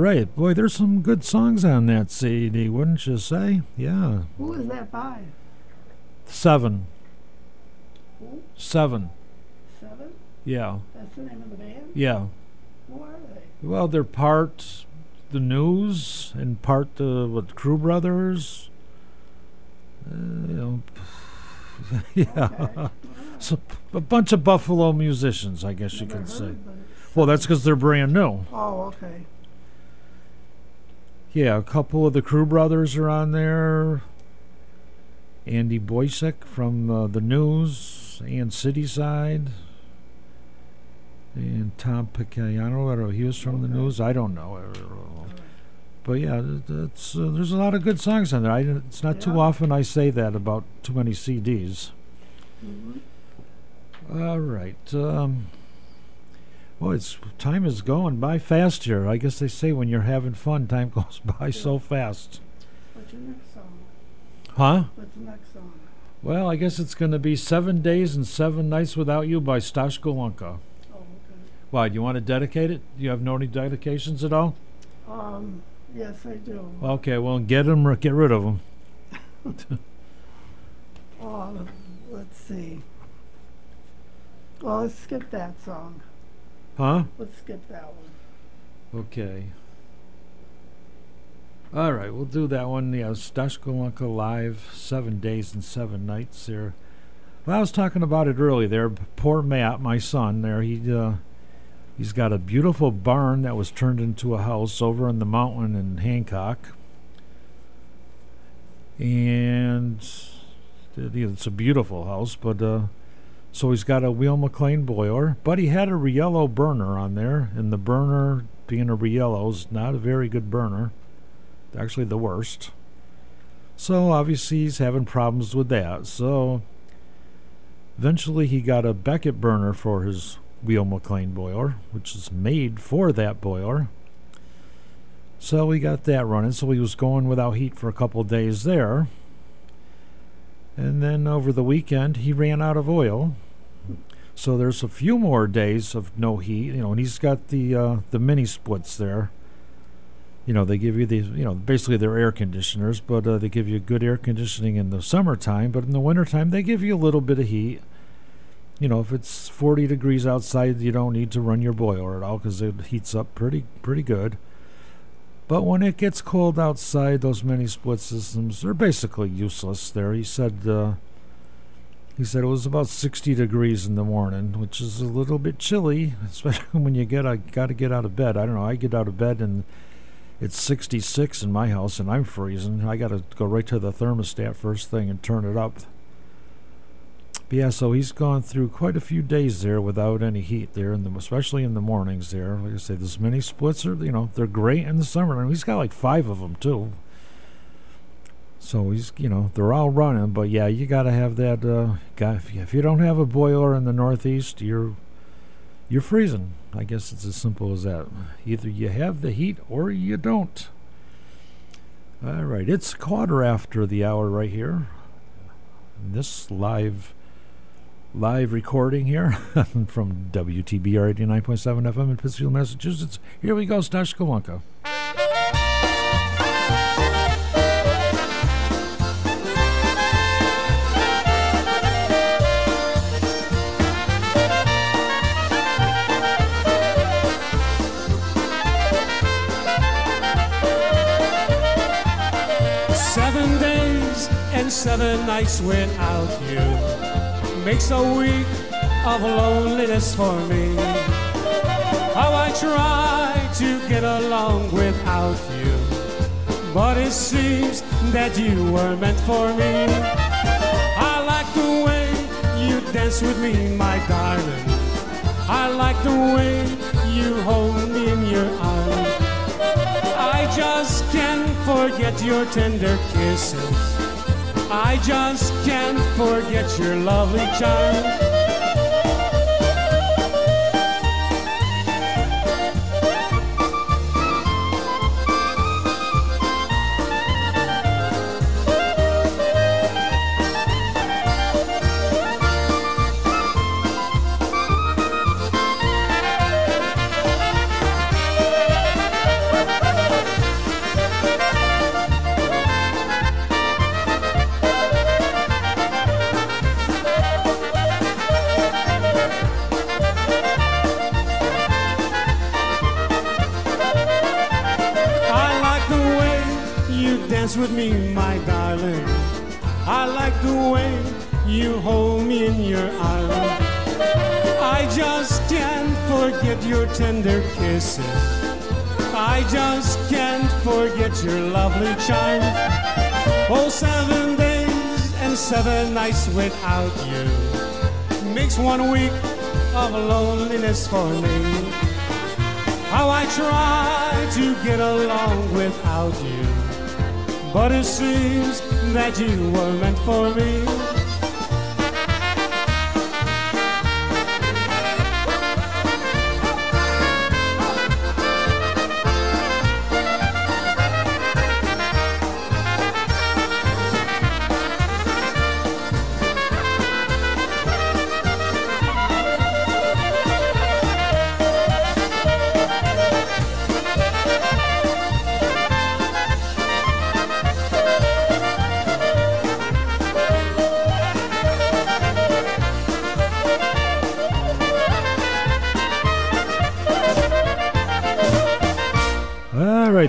right, boy, there's some good songs on that CD, wouldn't you say? Yeah, Who is that by? seven, Who? seven. Seven? Yeah, That's the name of the band? yeah. Who are they? Well, they're part the News and part the what Crew Brothers. Uh, you *laughs* know, yeah. Okay. *laughs* So a bunch of Buffalo musicians, I guess you could say. Well, that's because they're brand new. Oh, okay. Yeah, a couple of the Crew Brothers are on there. Andy Boysick from uh, the News and Cityside. And Tom Picayano, I don't know, he was from the News. I don't know. But yeah, it's, uh, there's a lot of good songs on there. I, it's not too often I say that about too many CDs. All right. Um, well, it's time is going by fast here. I guess they say when you're having fun, time *laughs* goes by so fast. What's your next song? Huh? What's the next song? Well, I guess it's going to be Seven Days and Seven Nights Without You by Stash Golonka. Oh, okay. Why, do you want to dedicate it? Do you have no any dedications at all? Um, yes, I do. Okay, well, get them or get rid of them. Oh, *laughs* let's see. Well, let's skip that song. Huh? Let's skip that one. Okay. All right, we'll do that one. Yeah, Stash Golonka live, seven days and seven nights there. Well, I was talking about it early there. Poor Matt, my son, there. He uh, he's got a beautiful barn that was turned into a house over in the mountain in Hancock, and it's a beautiful house. But uh, so he's got a Weil-McLain boiler, but he had a Riello burner on there, and the burner, being a Riello, is not a very good burner. Actually, the worst. So obviously he's having problems with that. So eventually he got a Beckett burner for his Weil-McLain boiler, which is made for that boiler. So he got that running. So he was going without heat for a couple days there. And then over the weekend he ran out of oil. So there's a few more days of no heat, you know, and he's got the uh, the mini splits there. You know, they give you these, you know, basically they're air conditioners, but uh, they give you good air conditioning in the summertime, but in the wintertime they give you a little bit of heat. You know, if it's 40 degrees outside, you don't need to run your boiler at all because it heats up pretty pretty good. But when it gets cold outside, those mini split systems are basically useless. There, he said. Uh, he said it was about 60 degrees in the morning, which is a little bit chilly, *laughs* especially when you get I got to get out of bed. I don't know. I get out of bed and it's 66 in my house, and I'm freezing. I got to go right to the thermostat first thing and turn it up. But yeah, so he's gone through quite a few days there without any heat there, in the, especially in the mornings there. Like I say, those mini splits are, you know, they're great in the summer. And he's got like five of them too. So he's, you know, they're all running, but yeah, you got to have that. Uh, got, if, you, if you don't have a boiler in the Northeast, you're you're freezing. I guess it's as simple as that. Either you have the heat or you don't. All right, it's quarter after the hour right here. This live live recording here *laughs* from WTBR 89.7 FM in Pittsfield, Massachusetts. Here we go, Stash Golonka. Seven nights without you makes a week of loneliness for me. How I try to get along without you, but it seems that you were meant for me. I like the way you dance with me, my darling. I like the way you hold me in your arms. I just can't forget your tender kisses. I just can't forget your lovely charm. Without you makes one week of loneliness for me. How I try to get along without you, but it seems that you were meant for me.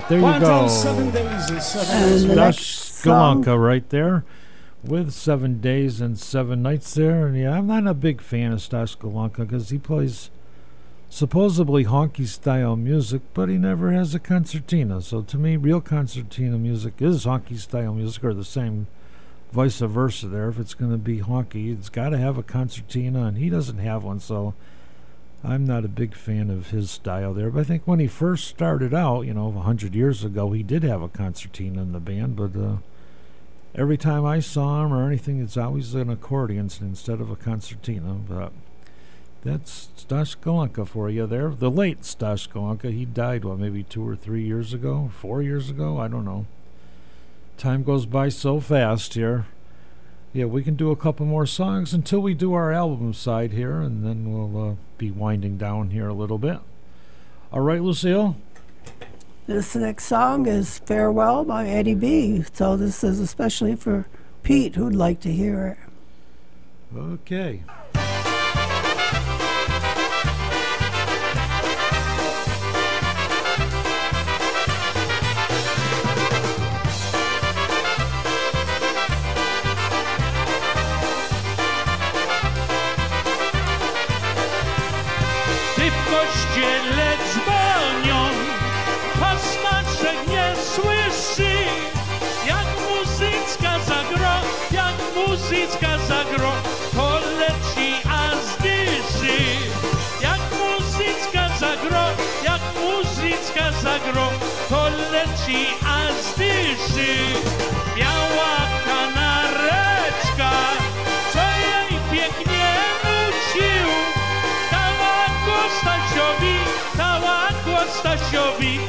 Right, there you go. time, seven days and seven And nights. the without next Stash Golonka right there with seven days and seven nights there. And yeah, I'm not a big fan of Stash Golonka because he plays supposedly honky style music, but he never has a concertina. So to me, real concertina music is honky style music or the same vice versa there. If it's going to be honky, it's got to have a concertina, and he doesn't have one. So I'm not a big fan of his style there. But I think when he first started out, you know, a hundred years ago, he did have a concertina in the band. But uh, every time I saw him or anything, it's always an accordion instead of a concertina. But that's Stash Golonka for you there. The late Stash Golonka, he died, what, maybe two or three years ago? Four years ago? I don't know. Time goes by so fast here. Yeah, we can do a couple more songs until we do our album side here, and then we'll uh, be winding down here a little bit. All right, Lucille? This next song is Farewell by Eddie B. So this is especially for Pete who'd like to hear it. Okay. Leci aż dyszy. Biała kanareczka, co jej pięknie nucił, dała głos Stasiowi, dała głos Stasiowi,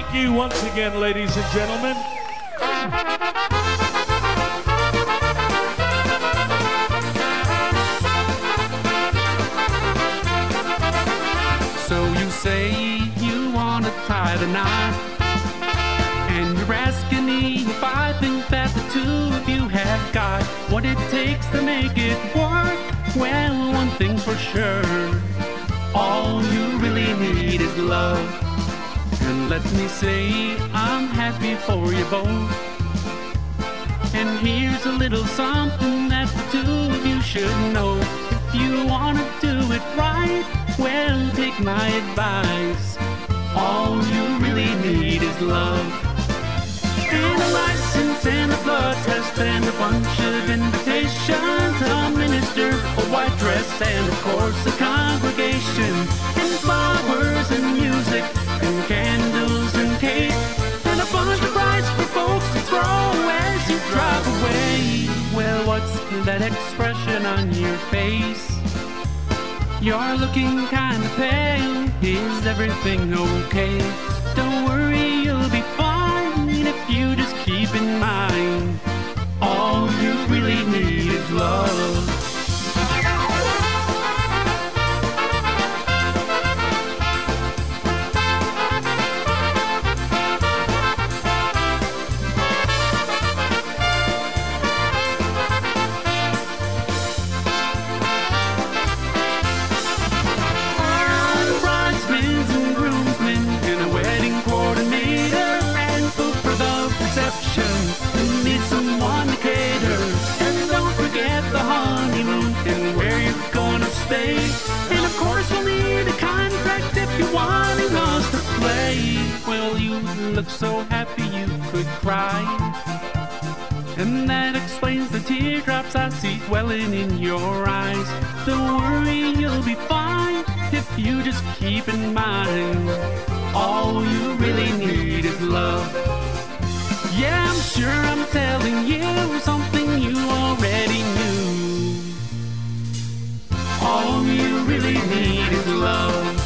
Thank you once again, ladies and gentlemen. Let me say, I'm happy for you both. And here's a little something that the two of you should know. If you wanna do it right, well, take my advice. All you really need is love. And a license and a blood test and a bunch of invitations. A minister, a white dress, and of course a congregation. And flowers and music and candles what's that expression on your face? You're looking kinda pale. Is everything okay? Don't worry, you'll be fine if you just keep in mind. All you really need is love. Happy you could cry. And that explains the teardrops I see welling in your eyes. Don't worry, you'll be fine if you just keep in mind. All you really need is love. Yeah, I'm sure I'm telling you something you already knew. All you really need is love.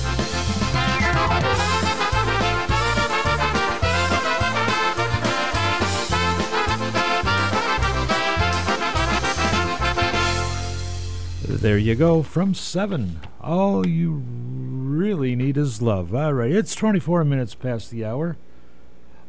There you go, from seven. All you really need is love. All right, it's 24 minutes past the hour.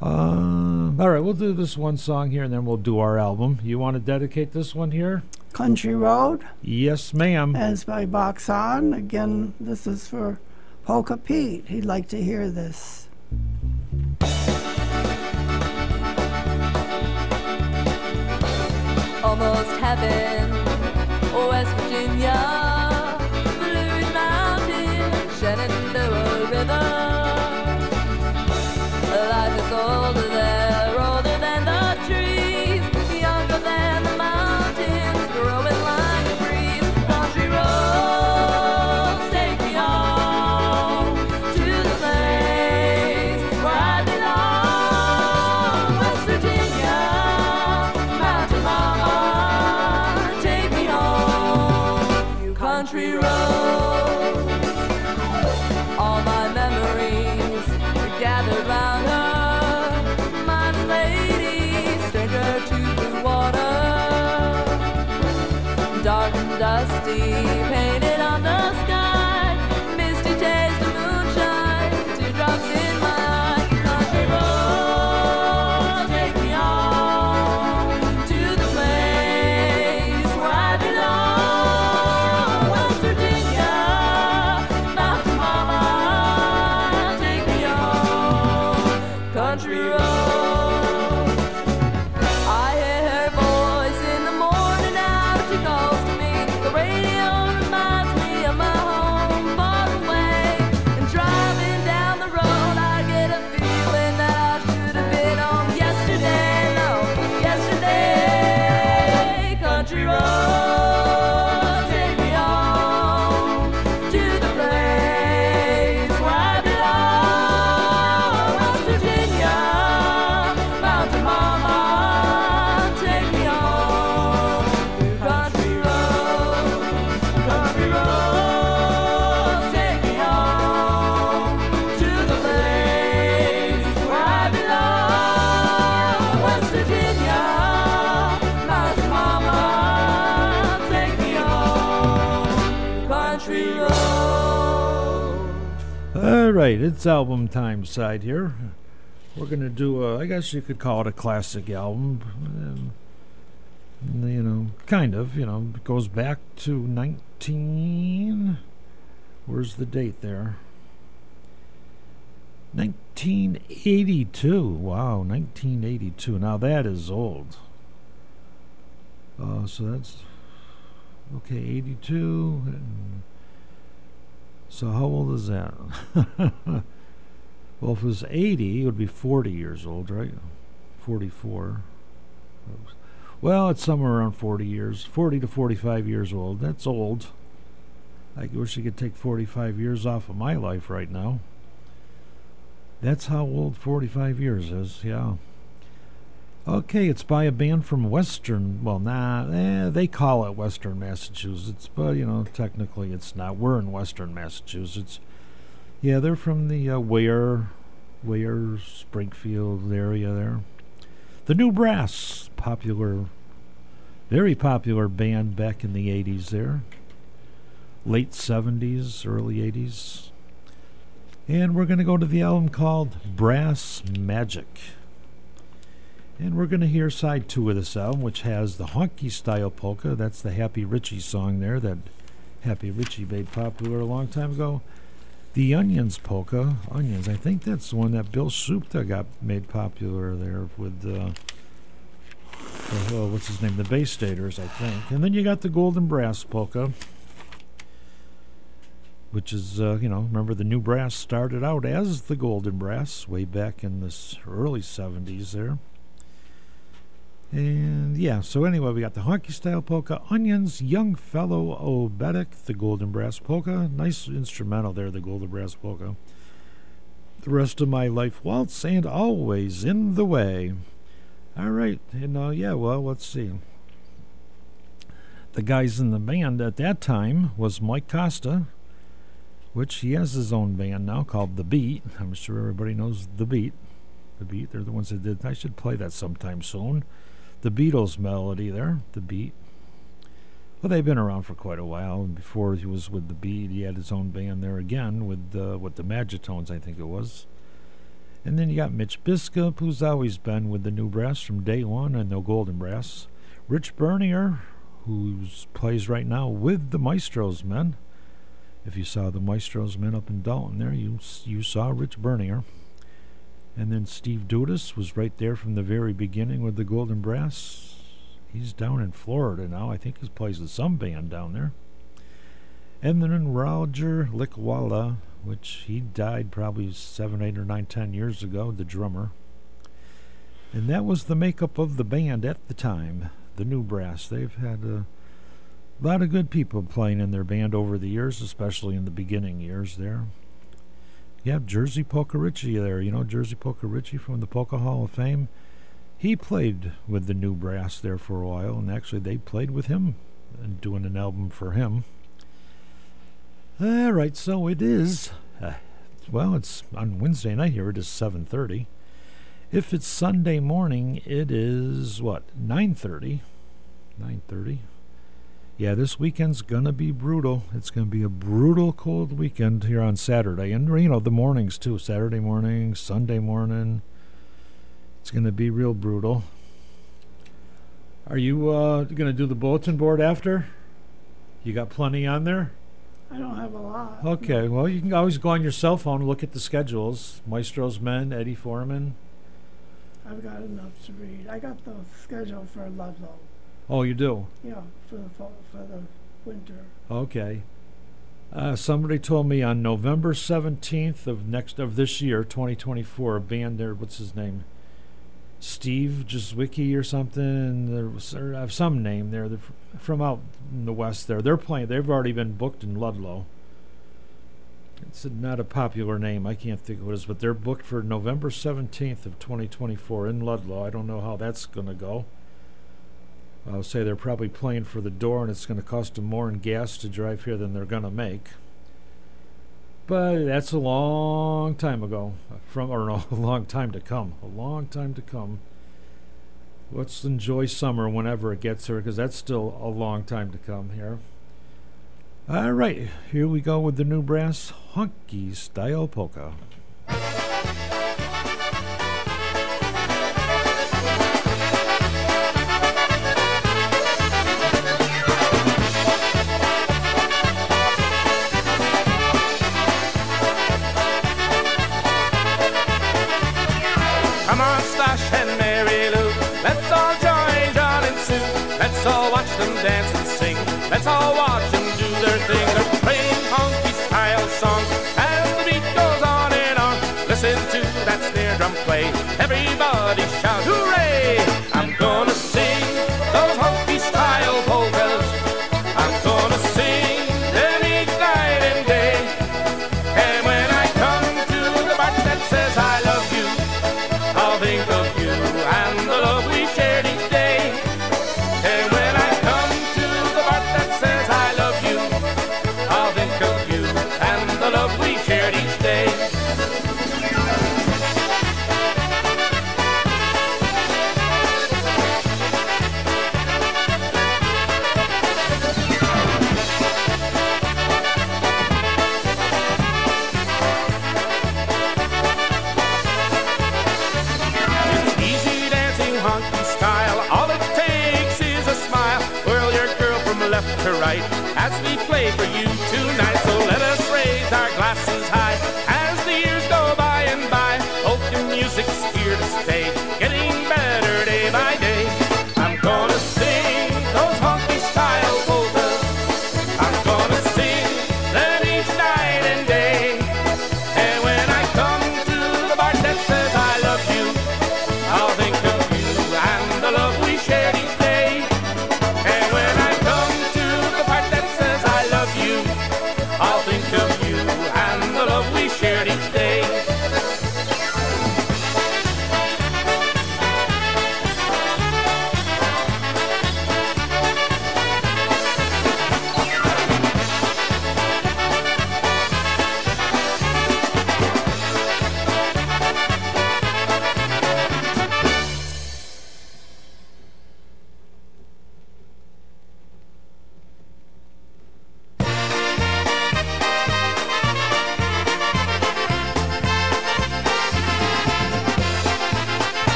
Uh, all right, we'll do this one song here and then we'll do our album. You want to dedicate this one here? Country Road. Yes, ma'am. As by Box On. Again, this is for Polka Pete. He'd like to hear this. almost heaven. West Virginia, right, it's album time side here. we're gonna do a, I guess you could call it a classic album. Um, you know, kind of. You know, it goes back to 19. Where's the date there? 1982. Wow, 1982. Now that is old. Uh, so that's okay. 82. and- So how old is that? *laughs* well, if it was 80, it would be 40 years old, right? 44. Oops. Well, it's somewhere around 40 years, 40 to 45 years old. That's old. I wish I could take 45 years off of my life right now. That's how old 45 years is, yeah. Okay, it's by a band from Western. Well, nah, eh, they call it Western Massachusetts, but you know, technically it's not. We're in Western Massachusetts. Yeah, they're from the uh, Ware, Ware, Springfield area there. The New Brass, popular, very popular band back in the 80s there. Late 70s, early 80s. And we're going to go to the album called Brass Magic. And we're going to hear side two of this album, which has the honky style polka. That's the Happy Richie song there that Happy Richie made popular a long time ago. The Onions polka, Onions, I think that's the one that Bill Supta got made popular there with, uh, oh, what's his name? The Bay Staters, I think. And then you got the Golden Brass polka, which is, uh, you know, remember the New Brass started out as the Golden Brass way back in the early 70s there. And yeah, so anyway, we got the honky style polka, onions, young fellow oberek, the golden brass polka. Nice instrumental there, the golden brass polka. The rest of my life waltz and always in the way. All right, and uh, yeah, well, let's see. The guys in the band at that time was Mike Costa, which he has his own band now called The Beat. I'm sure everybody knows The Beat. The Beat, they're the ones that did. I should play that sometime soon the Beatles melody there, the beat. Well, they've been around for quite a while. Before he was with the Beat, he had his own band there again with uh, with the Magitones, I think it was. And then you got Mitch Biscup, who's always been with the New Brass from day one, and the Golden Brass. Rich Bernier, who plays right now with the Maestros Men. If you saw the Maestros Men up in Dalton, there you you saw Rich Bernier. And then Steve Dudas was right there from the very beginning with the Golden Brass. He's down in Florida now. I think he plays with some band down there. And then Roger Lickwalla, which he died probably seven, eight, or nine, ten years ago, the drummer. And that was the makeup of the band at the time, the New Brass. They've had a lot of good people playing in their band over the years, especially in the beginning years there. Have Jersey Polka there. You know Jersey Polka from the Polka Hall of Fame? He played with the New Brass there for a while, and actually they played with him and doing an album for him. All right, so it is. Uh, well, it's on Wednesday night here. It is 7:30. If it's Sunday morning, it is what 9:30. 9:30. Yeah, this weekend's gonna be brutal. It's gonna be a brutal cold weekend here on Saturday, and you know the mornings too. Saturday morning, Sunday morning. It's gonna be real brutal. Are you uh, gonna do the bulletin board after? You got plenty on there. I don't have a lot. Okay, well you can always go on your cell phone and look at the schedules. Maestro's Men, Eddie Foreman. I've got enough to read. I got the schedule for Ludlow. Oh, you do. Yeah, for the fall, for the winter. Okay. Uh, somebody told me on November seventeenth of next of this year, twenty twenty four, a band there. What's his name? Steve Jazwicki or something. There was or, uh, some name there. They're from out in the west. There, they're playing. They've already been booked in Ludlow. It's a, not a popular name. I can't think of what it is, but they're booked for November seventeenth of twenty twenty four in Ludlow. I don't know how that's going to go. I'll say they're probably playing for the door, and it's going to cost them more in gas to drive here than they're going to make. But that's a long time ago, from or no, *laughs* a long time to come, a long time to come. Let's enjoy summer whenever it gets here, because that's still a long time to come here. All right, here we go with the new brass honky style polka.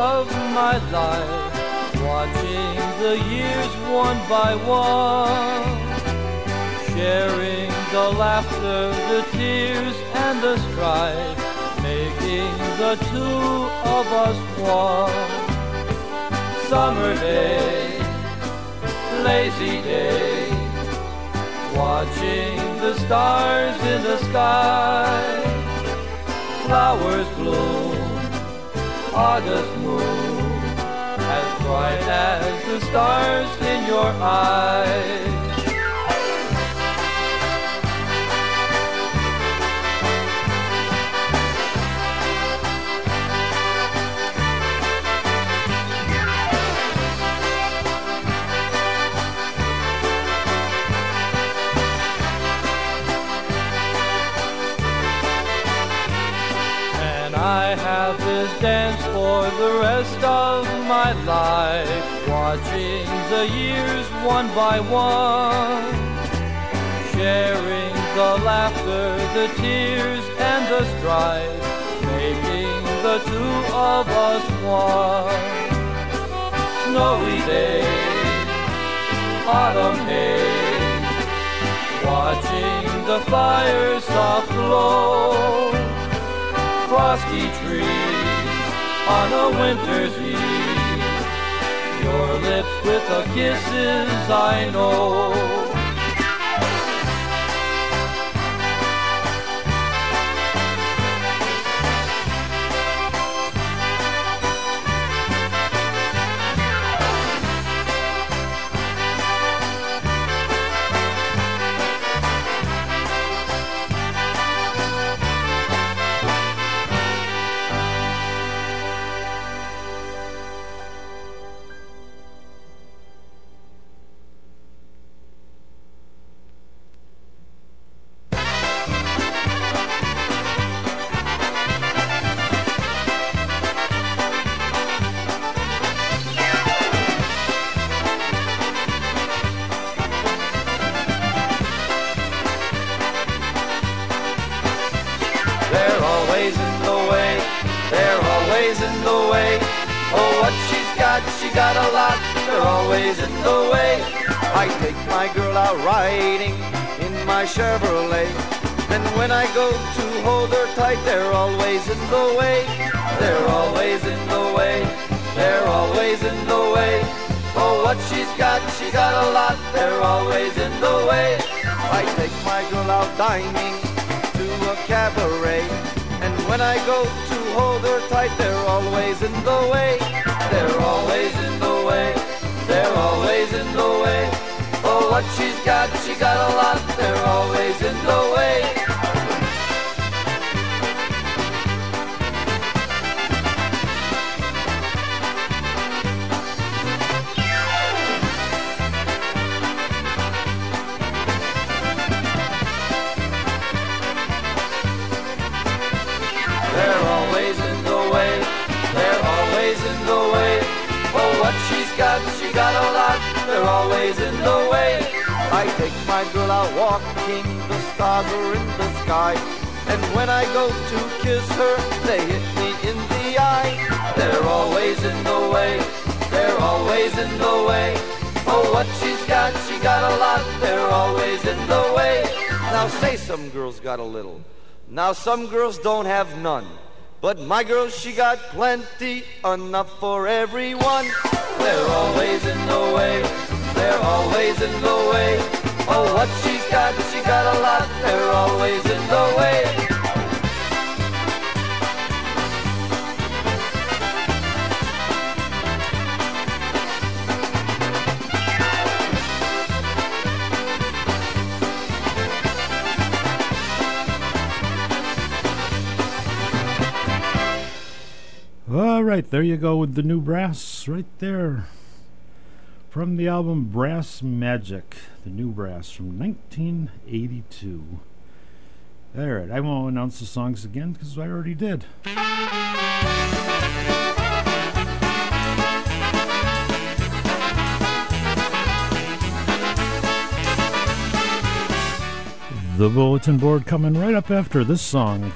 Of my life, watching the years one by one, sharing the laughter, the tears, and the strife, making the two of us one. Summer day, lazy day, watching the stars in the sky flowers bloom, August bright as the stars in your eyes. And I have this dance for the rest my life, watching the years one by one, sharing the laughter, the tears, and the strife, making the two of us one. Snowy days, autumn haze, watching the fire's soft glow frosty trees on a winter's eve. Lips with the kisses I know. Got, a lot. They're always in the way. I take my girl out walking, the stars are in the sky. And when I go to kiss her, they hit me in the eye. They're always in the way. They're always in the way. Oh, what she's got, she got a lot. They're always in the way. Now say some girls got a little. Now some girls don't have none. But my girl, she got plenty, enough for everyone. They're always in the way. They're always in the way. Oh, what she's got, she got a lot. They're always in the way. All right, there you go with the new brass right there. From the album Brass Magic, the new brass from 1982. All right, I won't announce the songs again because I already did. The bulletin board coming right up after this song.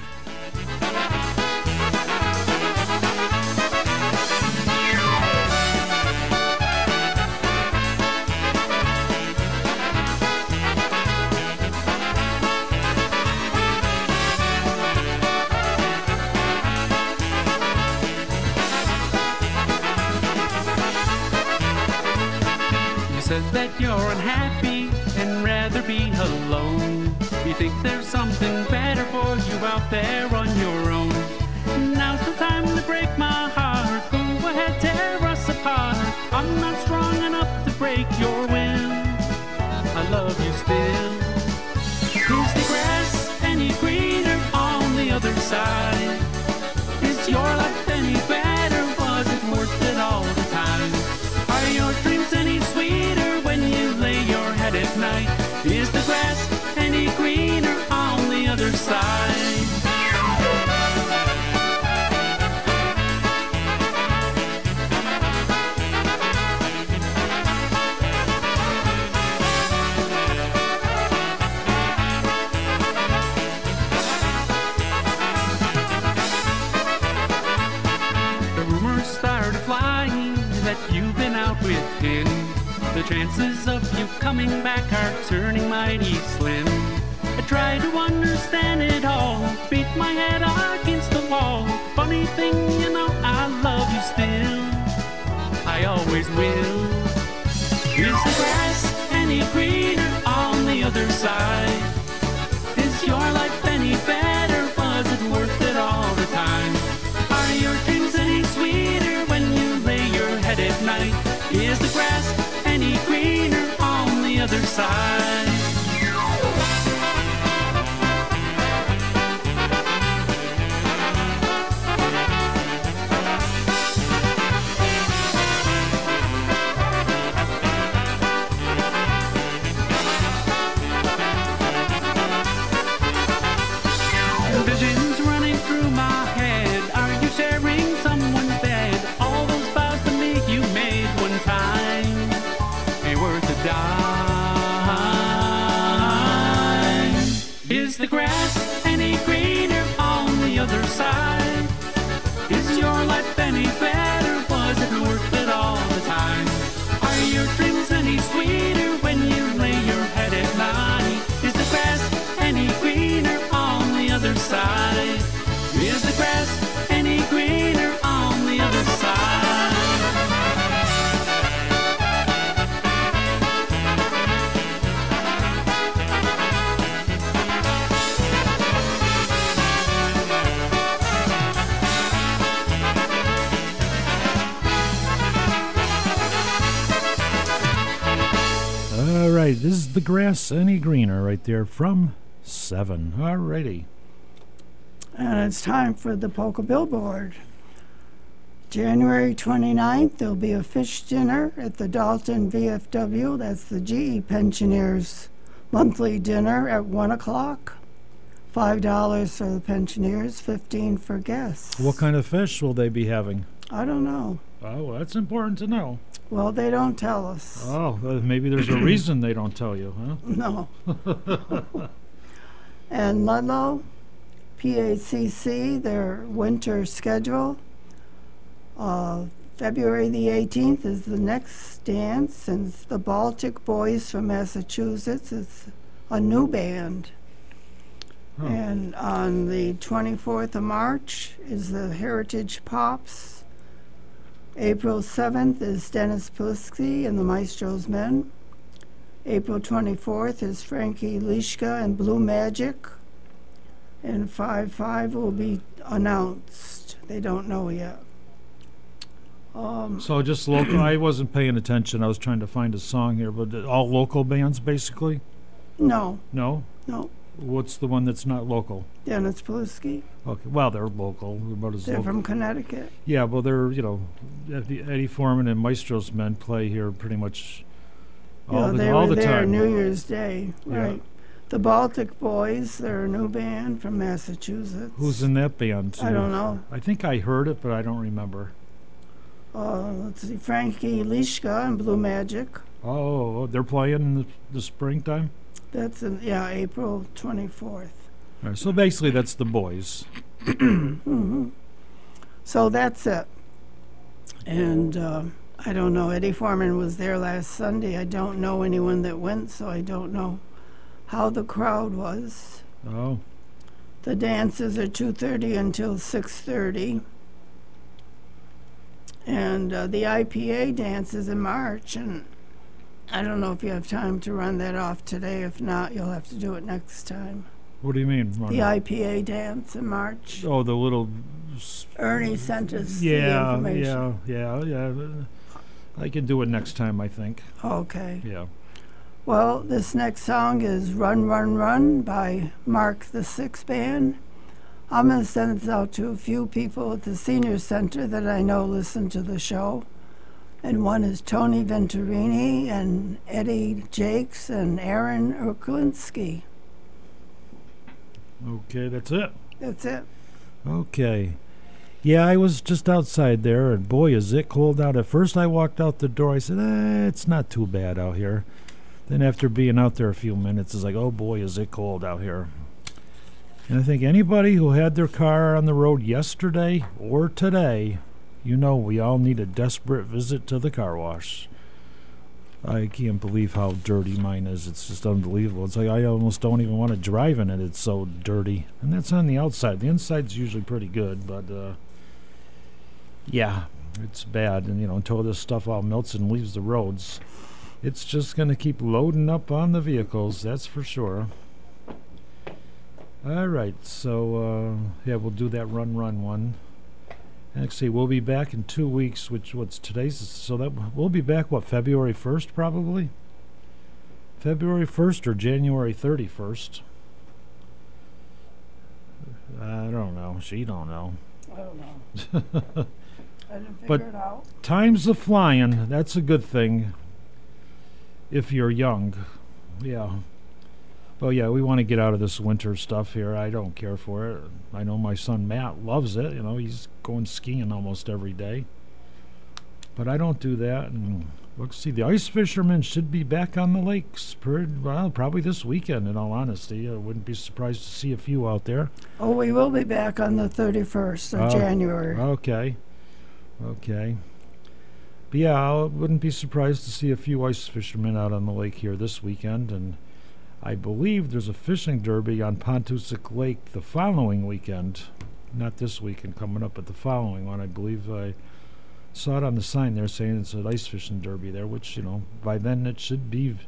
Side? Right, this is the grass any greener right there from seven. All righty. And it's time for the Polka Billboard. January 29th, there'll be a fish dinner at the Dalton VFW. That's the GE Pensioners monthly dinner at 1 o'clock. $5 for the pensioners, 15 for guests. What kind of fish will they be having? I don't know. Oh, well, that's important to know. Well, they don't tell us. Oh, well, maybe there's a *clears throat* reason they don't tell you, huh? *laughs* No. and Ludlow, PACC, their winter schedule. Uh, February the 18th is the next dance, and it's the Baltic Boys from Massachusetts. It's a new band. Oh. And on the 24th of March is the Heritage Pops. April 7th is Dennis Polisky and the Maestro's Men. April 24th is Frankie Lishka and Blue Magic. And 5 5 will be announced. They don't know yet. Um, So just local. I wasn't paying attention. I was trying to find a song here, but all local bands basically. no, No. no. What's the one that's not local? Dennis Polisky. Okay. Well, they're local. They're about as They're local. from Connecticut. Yeah, well, they're you know, Eddie, Eddie Foreman and Maestro's men play here pretty much all the they all were the there time. New Year's Day, Yeah. right? The Baltic Boys, they're a new band from Massachusetts. Who's in that band? I don't know. I think I heard it, but I don't remember. Uh, let's see, Frankie Lishka and Blue Magic. Oh, they're playing in the, the springtime. That's in, yeah, April 24th. All right, so basically, that's the boys. mm-hmm. So that's it. And uh, I don't know. Eddie Foreman was there last Sunday. I don't know anyone that went, so I don't know how the crowd was. Oh, The dances are 2:30 until 6:30. And uh, the IPA dance is in March, and I don't know if you have time to run that off today. If not, you'll have to do it next time. What do you mean? The? IPA dance in March. Oh, the little. Ernie sent us the Yeah, information. yeah, yeah, yeah. I can do it next time, I think. Okay. Yeah. Well, this next song is Run, Run, Run by Mark the Six Band. I'm going to send this out to a few people at the Senior Center that I know listen to the show. And one is Tony Venturini and Eddie Jakes and Aaron Urklinski. Okay, that's it. That's it. Okay. Yeah, I was just outside there, and boy, is it cold out. At first, I walked out the door. I said, eh, it's not too bad out here. Then, after being out there a few minutes, it's like, oh boy, is it cold out here. And I think anybody who had their car on the road yesterday or today, you know, we all need a desperate visit to the car wash. I can't believe how dirty mine is. It's just unbelievable. It's like I almost don't even want to drive in it. It's so dirty. And that's on the outside. The inside's usually pretty good, but uh, yeah, it's bad. And you know, until this stuff all melts and leaves the roads, it's just going to keep loading up on the vehicles. That's for sure. All right, so uh, yeah, we'll do that run run one. Actually, we'll be back in two weeks. Which what's today's? So that we'll be back. What February first, probably. February first or January thirty first. I don't know. She don't know. I don't know. *laughs* I didn't figure But it out. time's a flying. That's a good thing. If you're young, yeah. Well, yeah, we want to get out of this winter stuff here. I don't care for it. I know my son Matt loves it. You know, he's going skiing almost every day. But I don't do that. And let's see, the ice fishermen should be back on the lakes. Per, well, probably this weekend. In all honesty, I wouldn't be surprised to see a few out there. Oh, we will be back on the 31st of Oh, January. Okay. Okay. But yeah, I wouldn't be surprised to see a few ice fishermen out on the lake here this weekend. And I believe there's a fishing derby on Pontoosuc Lake the following weekend. Not this weekend coming up, but the following one. I believe I saw it on the sign there saying it's an ice fishing derby there, which, you know, by then it should be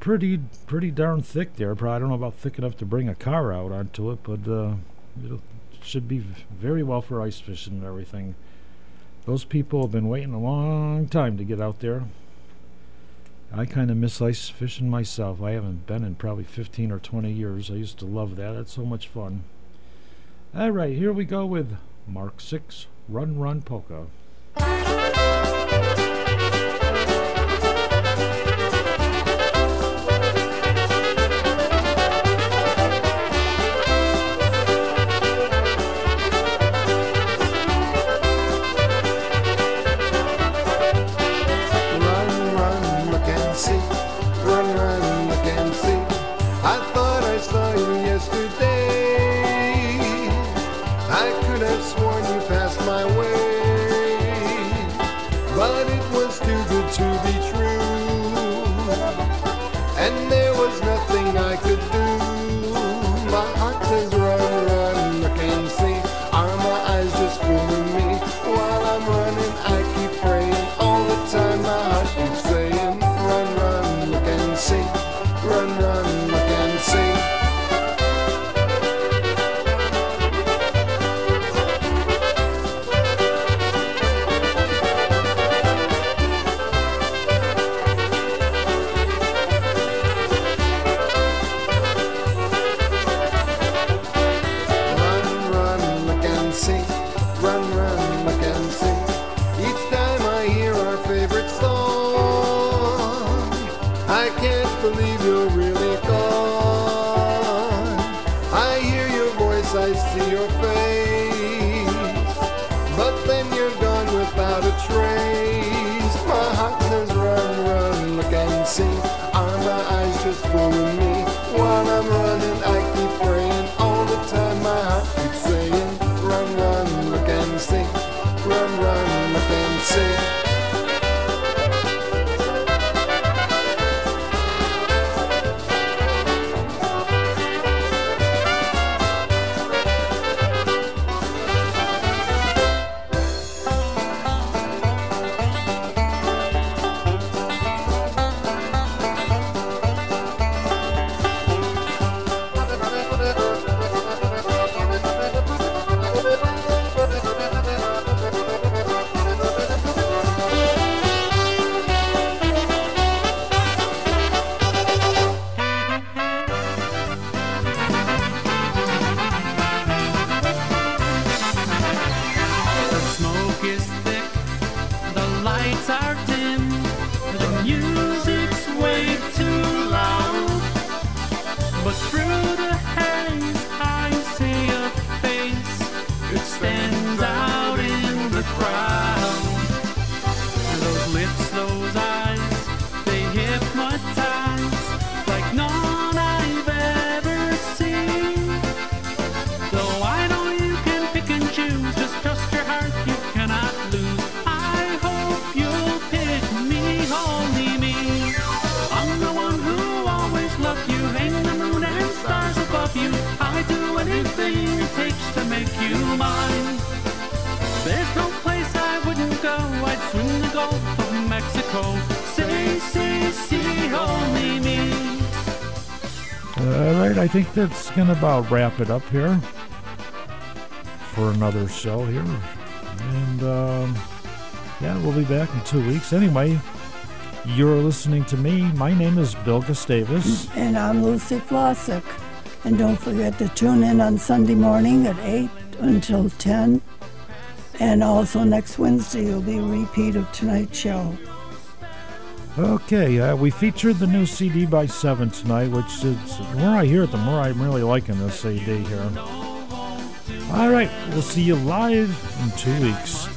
pretty pretty darn thick there. Probably I don't know about thick enough to bring a car out onto it, but uh, it should be very well for ice fishing and everything. Those people have been waiting a long time to get out there. I kind of miss ice fishing myself. I haven't been in probably 15 or 20 years. I used to love that. That's so much fun. All right, here we go with Mark 6 Run Run Polka. See your face, I think that's gonna about wrap it up here for another show here, and um, yeah, we'll be back in two weeks. Anyway, you're listening to me. My name is Bill Gustavus. And I'm Lucy Flossick. And don't forget to tune in on Sunday morning at 8 until 10. And also next Wednesday will be a repeat of tonight's show. Okay, uh, we featured the new CD by Seven tonight, which is the more I hear it, the more I'm really liking this CD here. All right, we'll see you live in two weeks.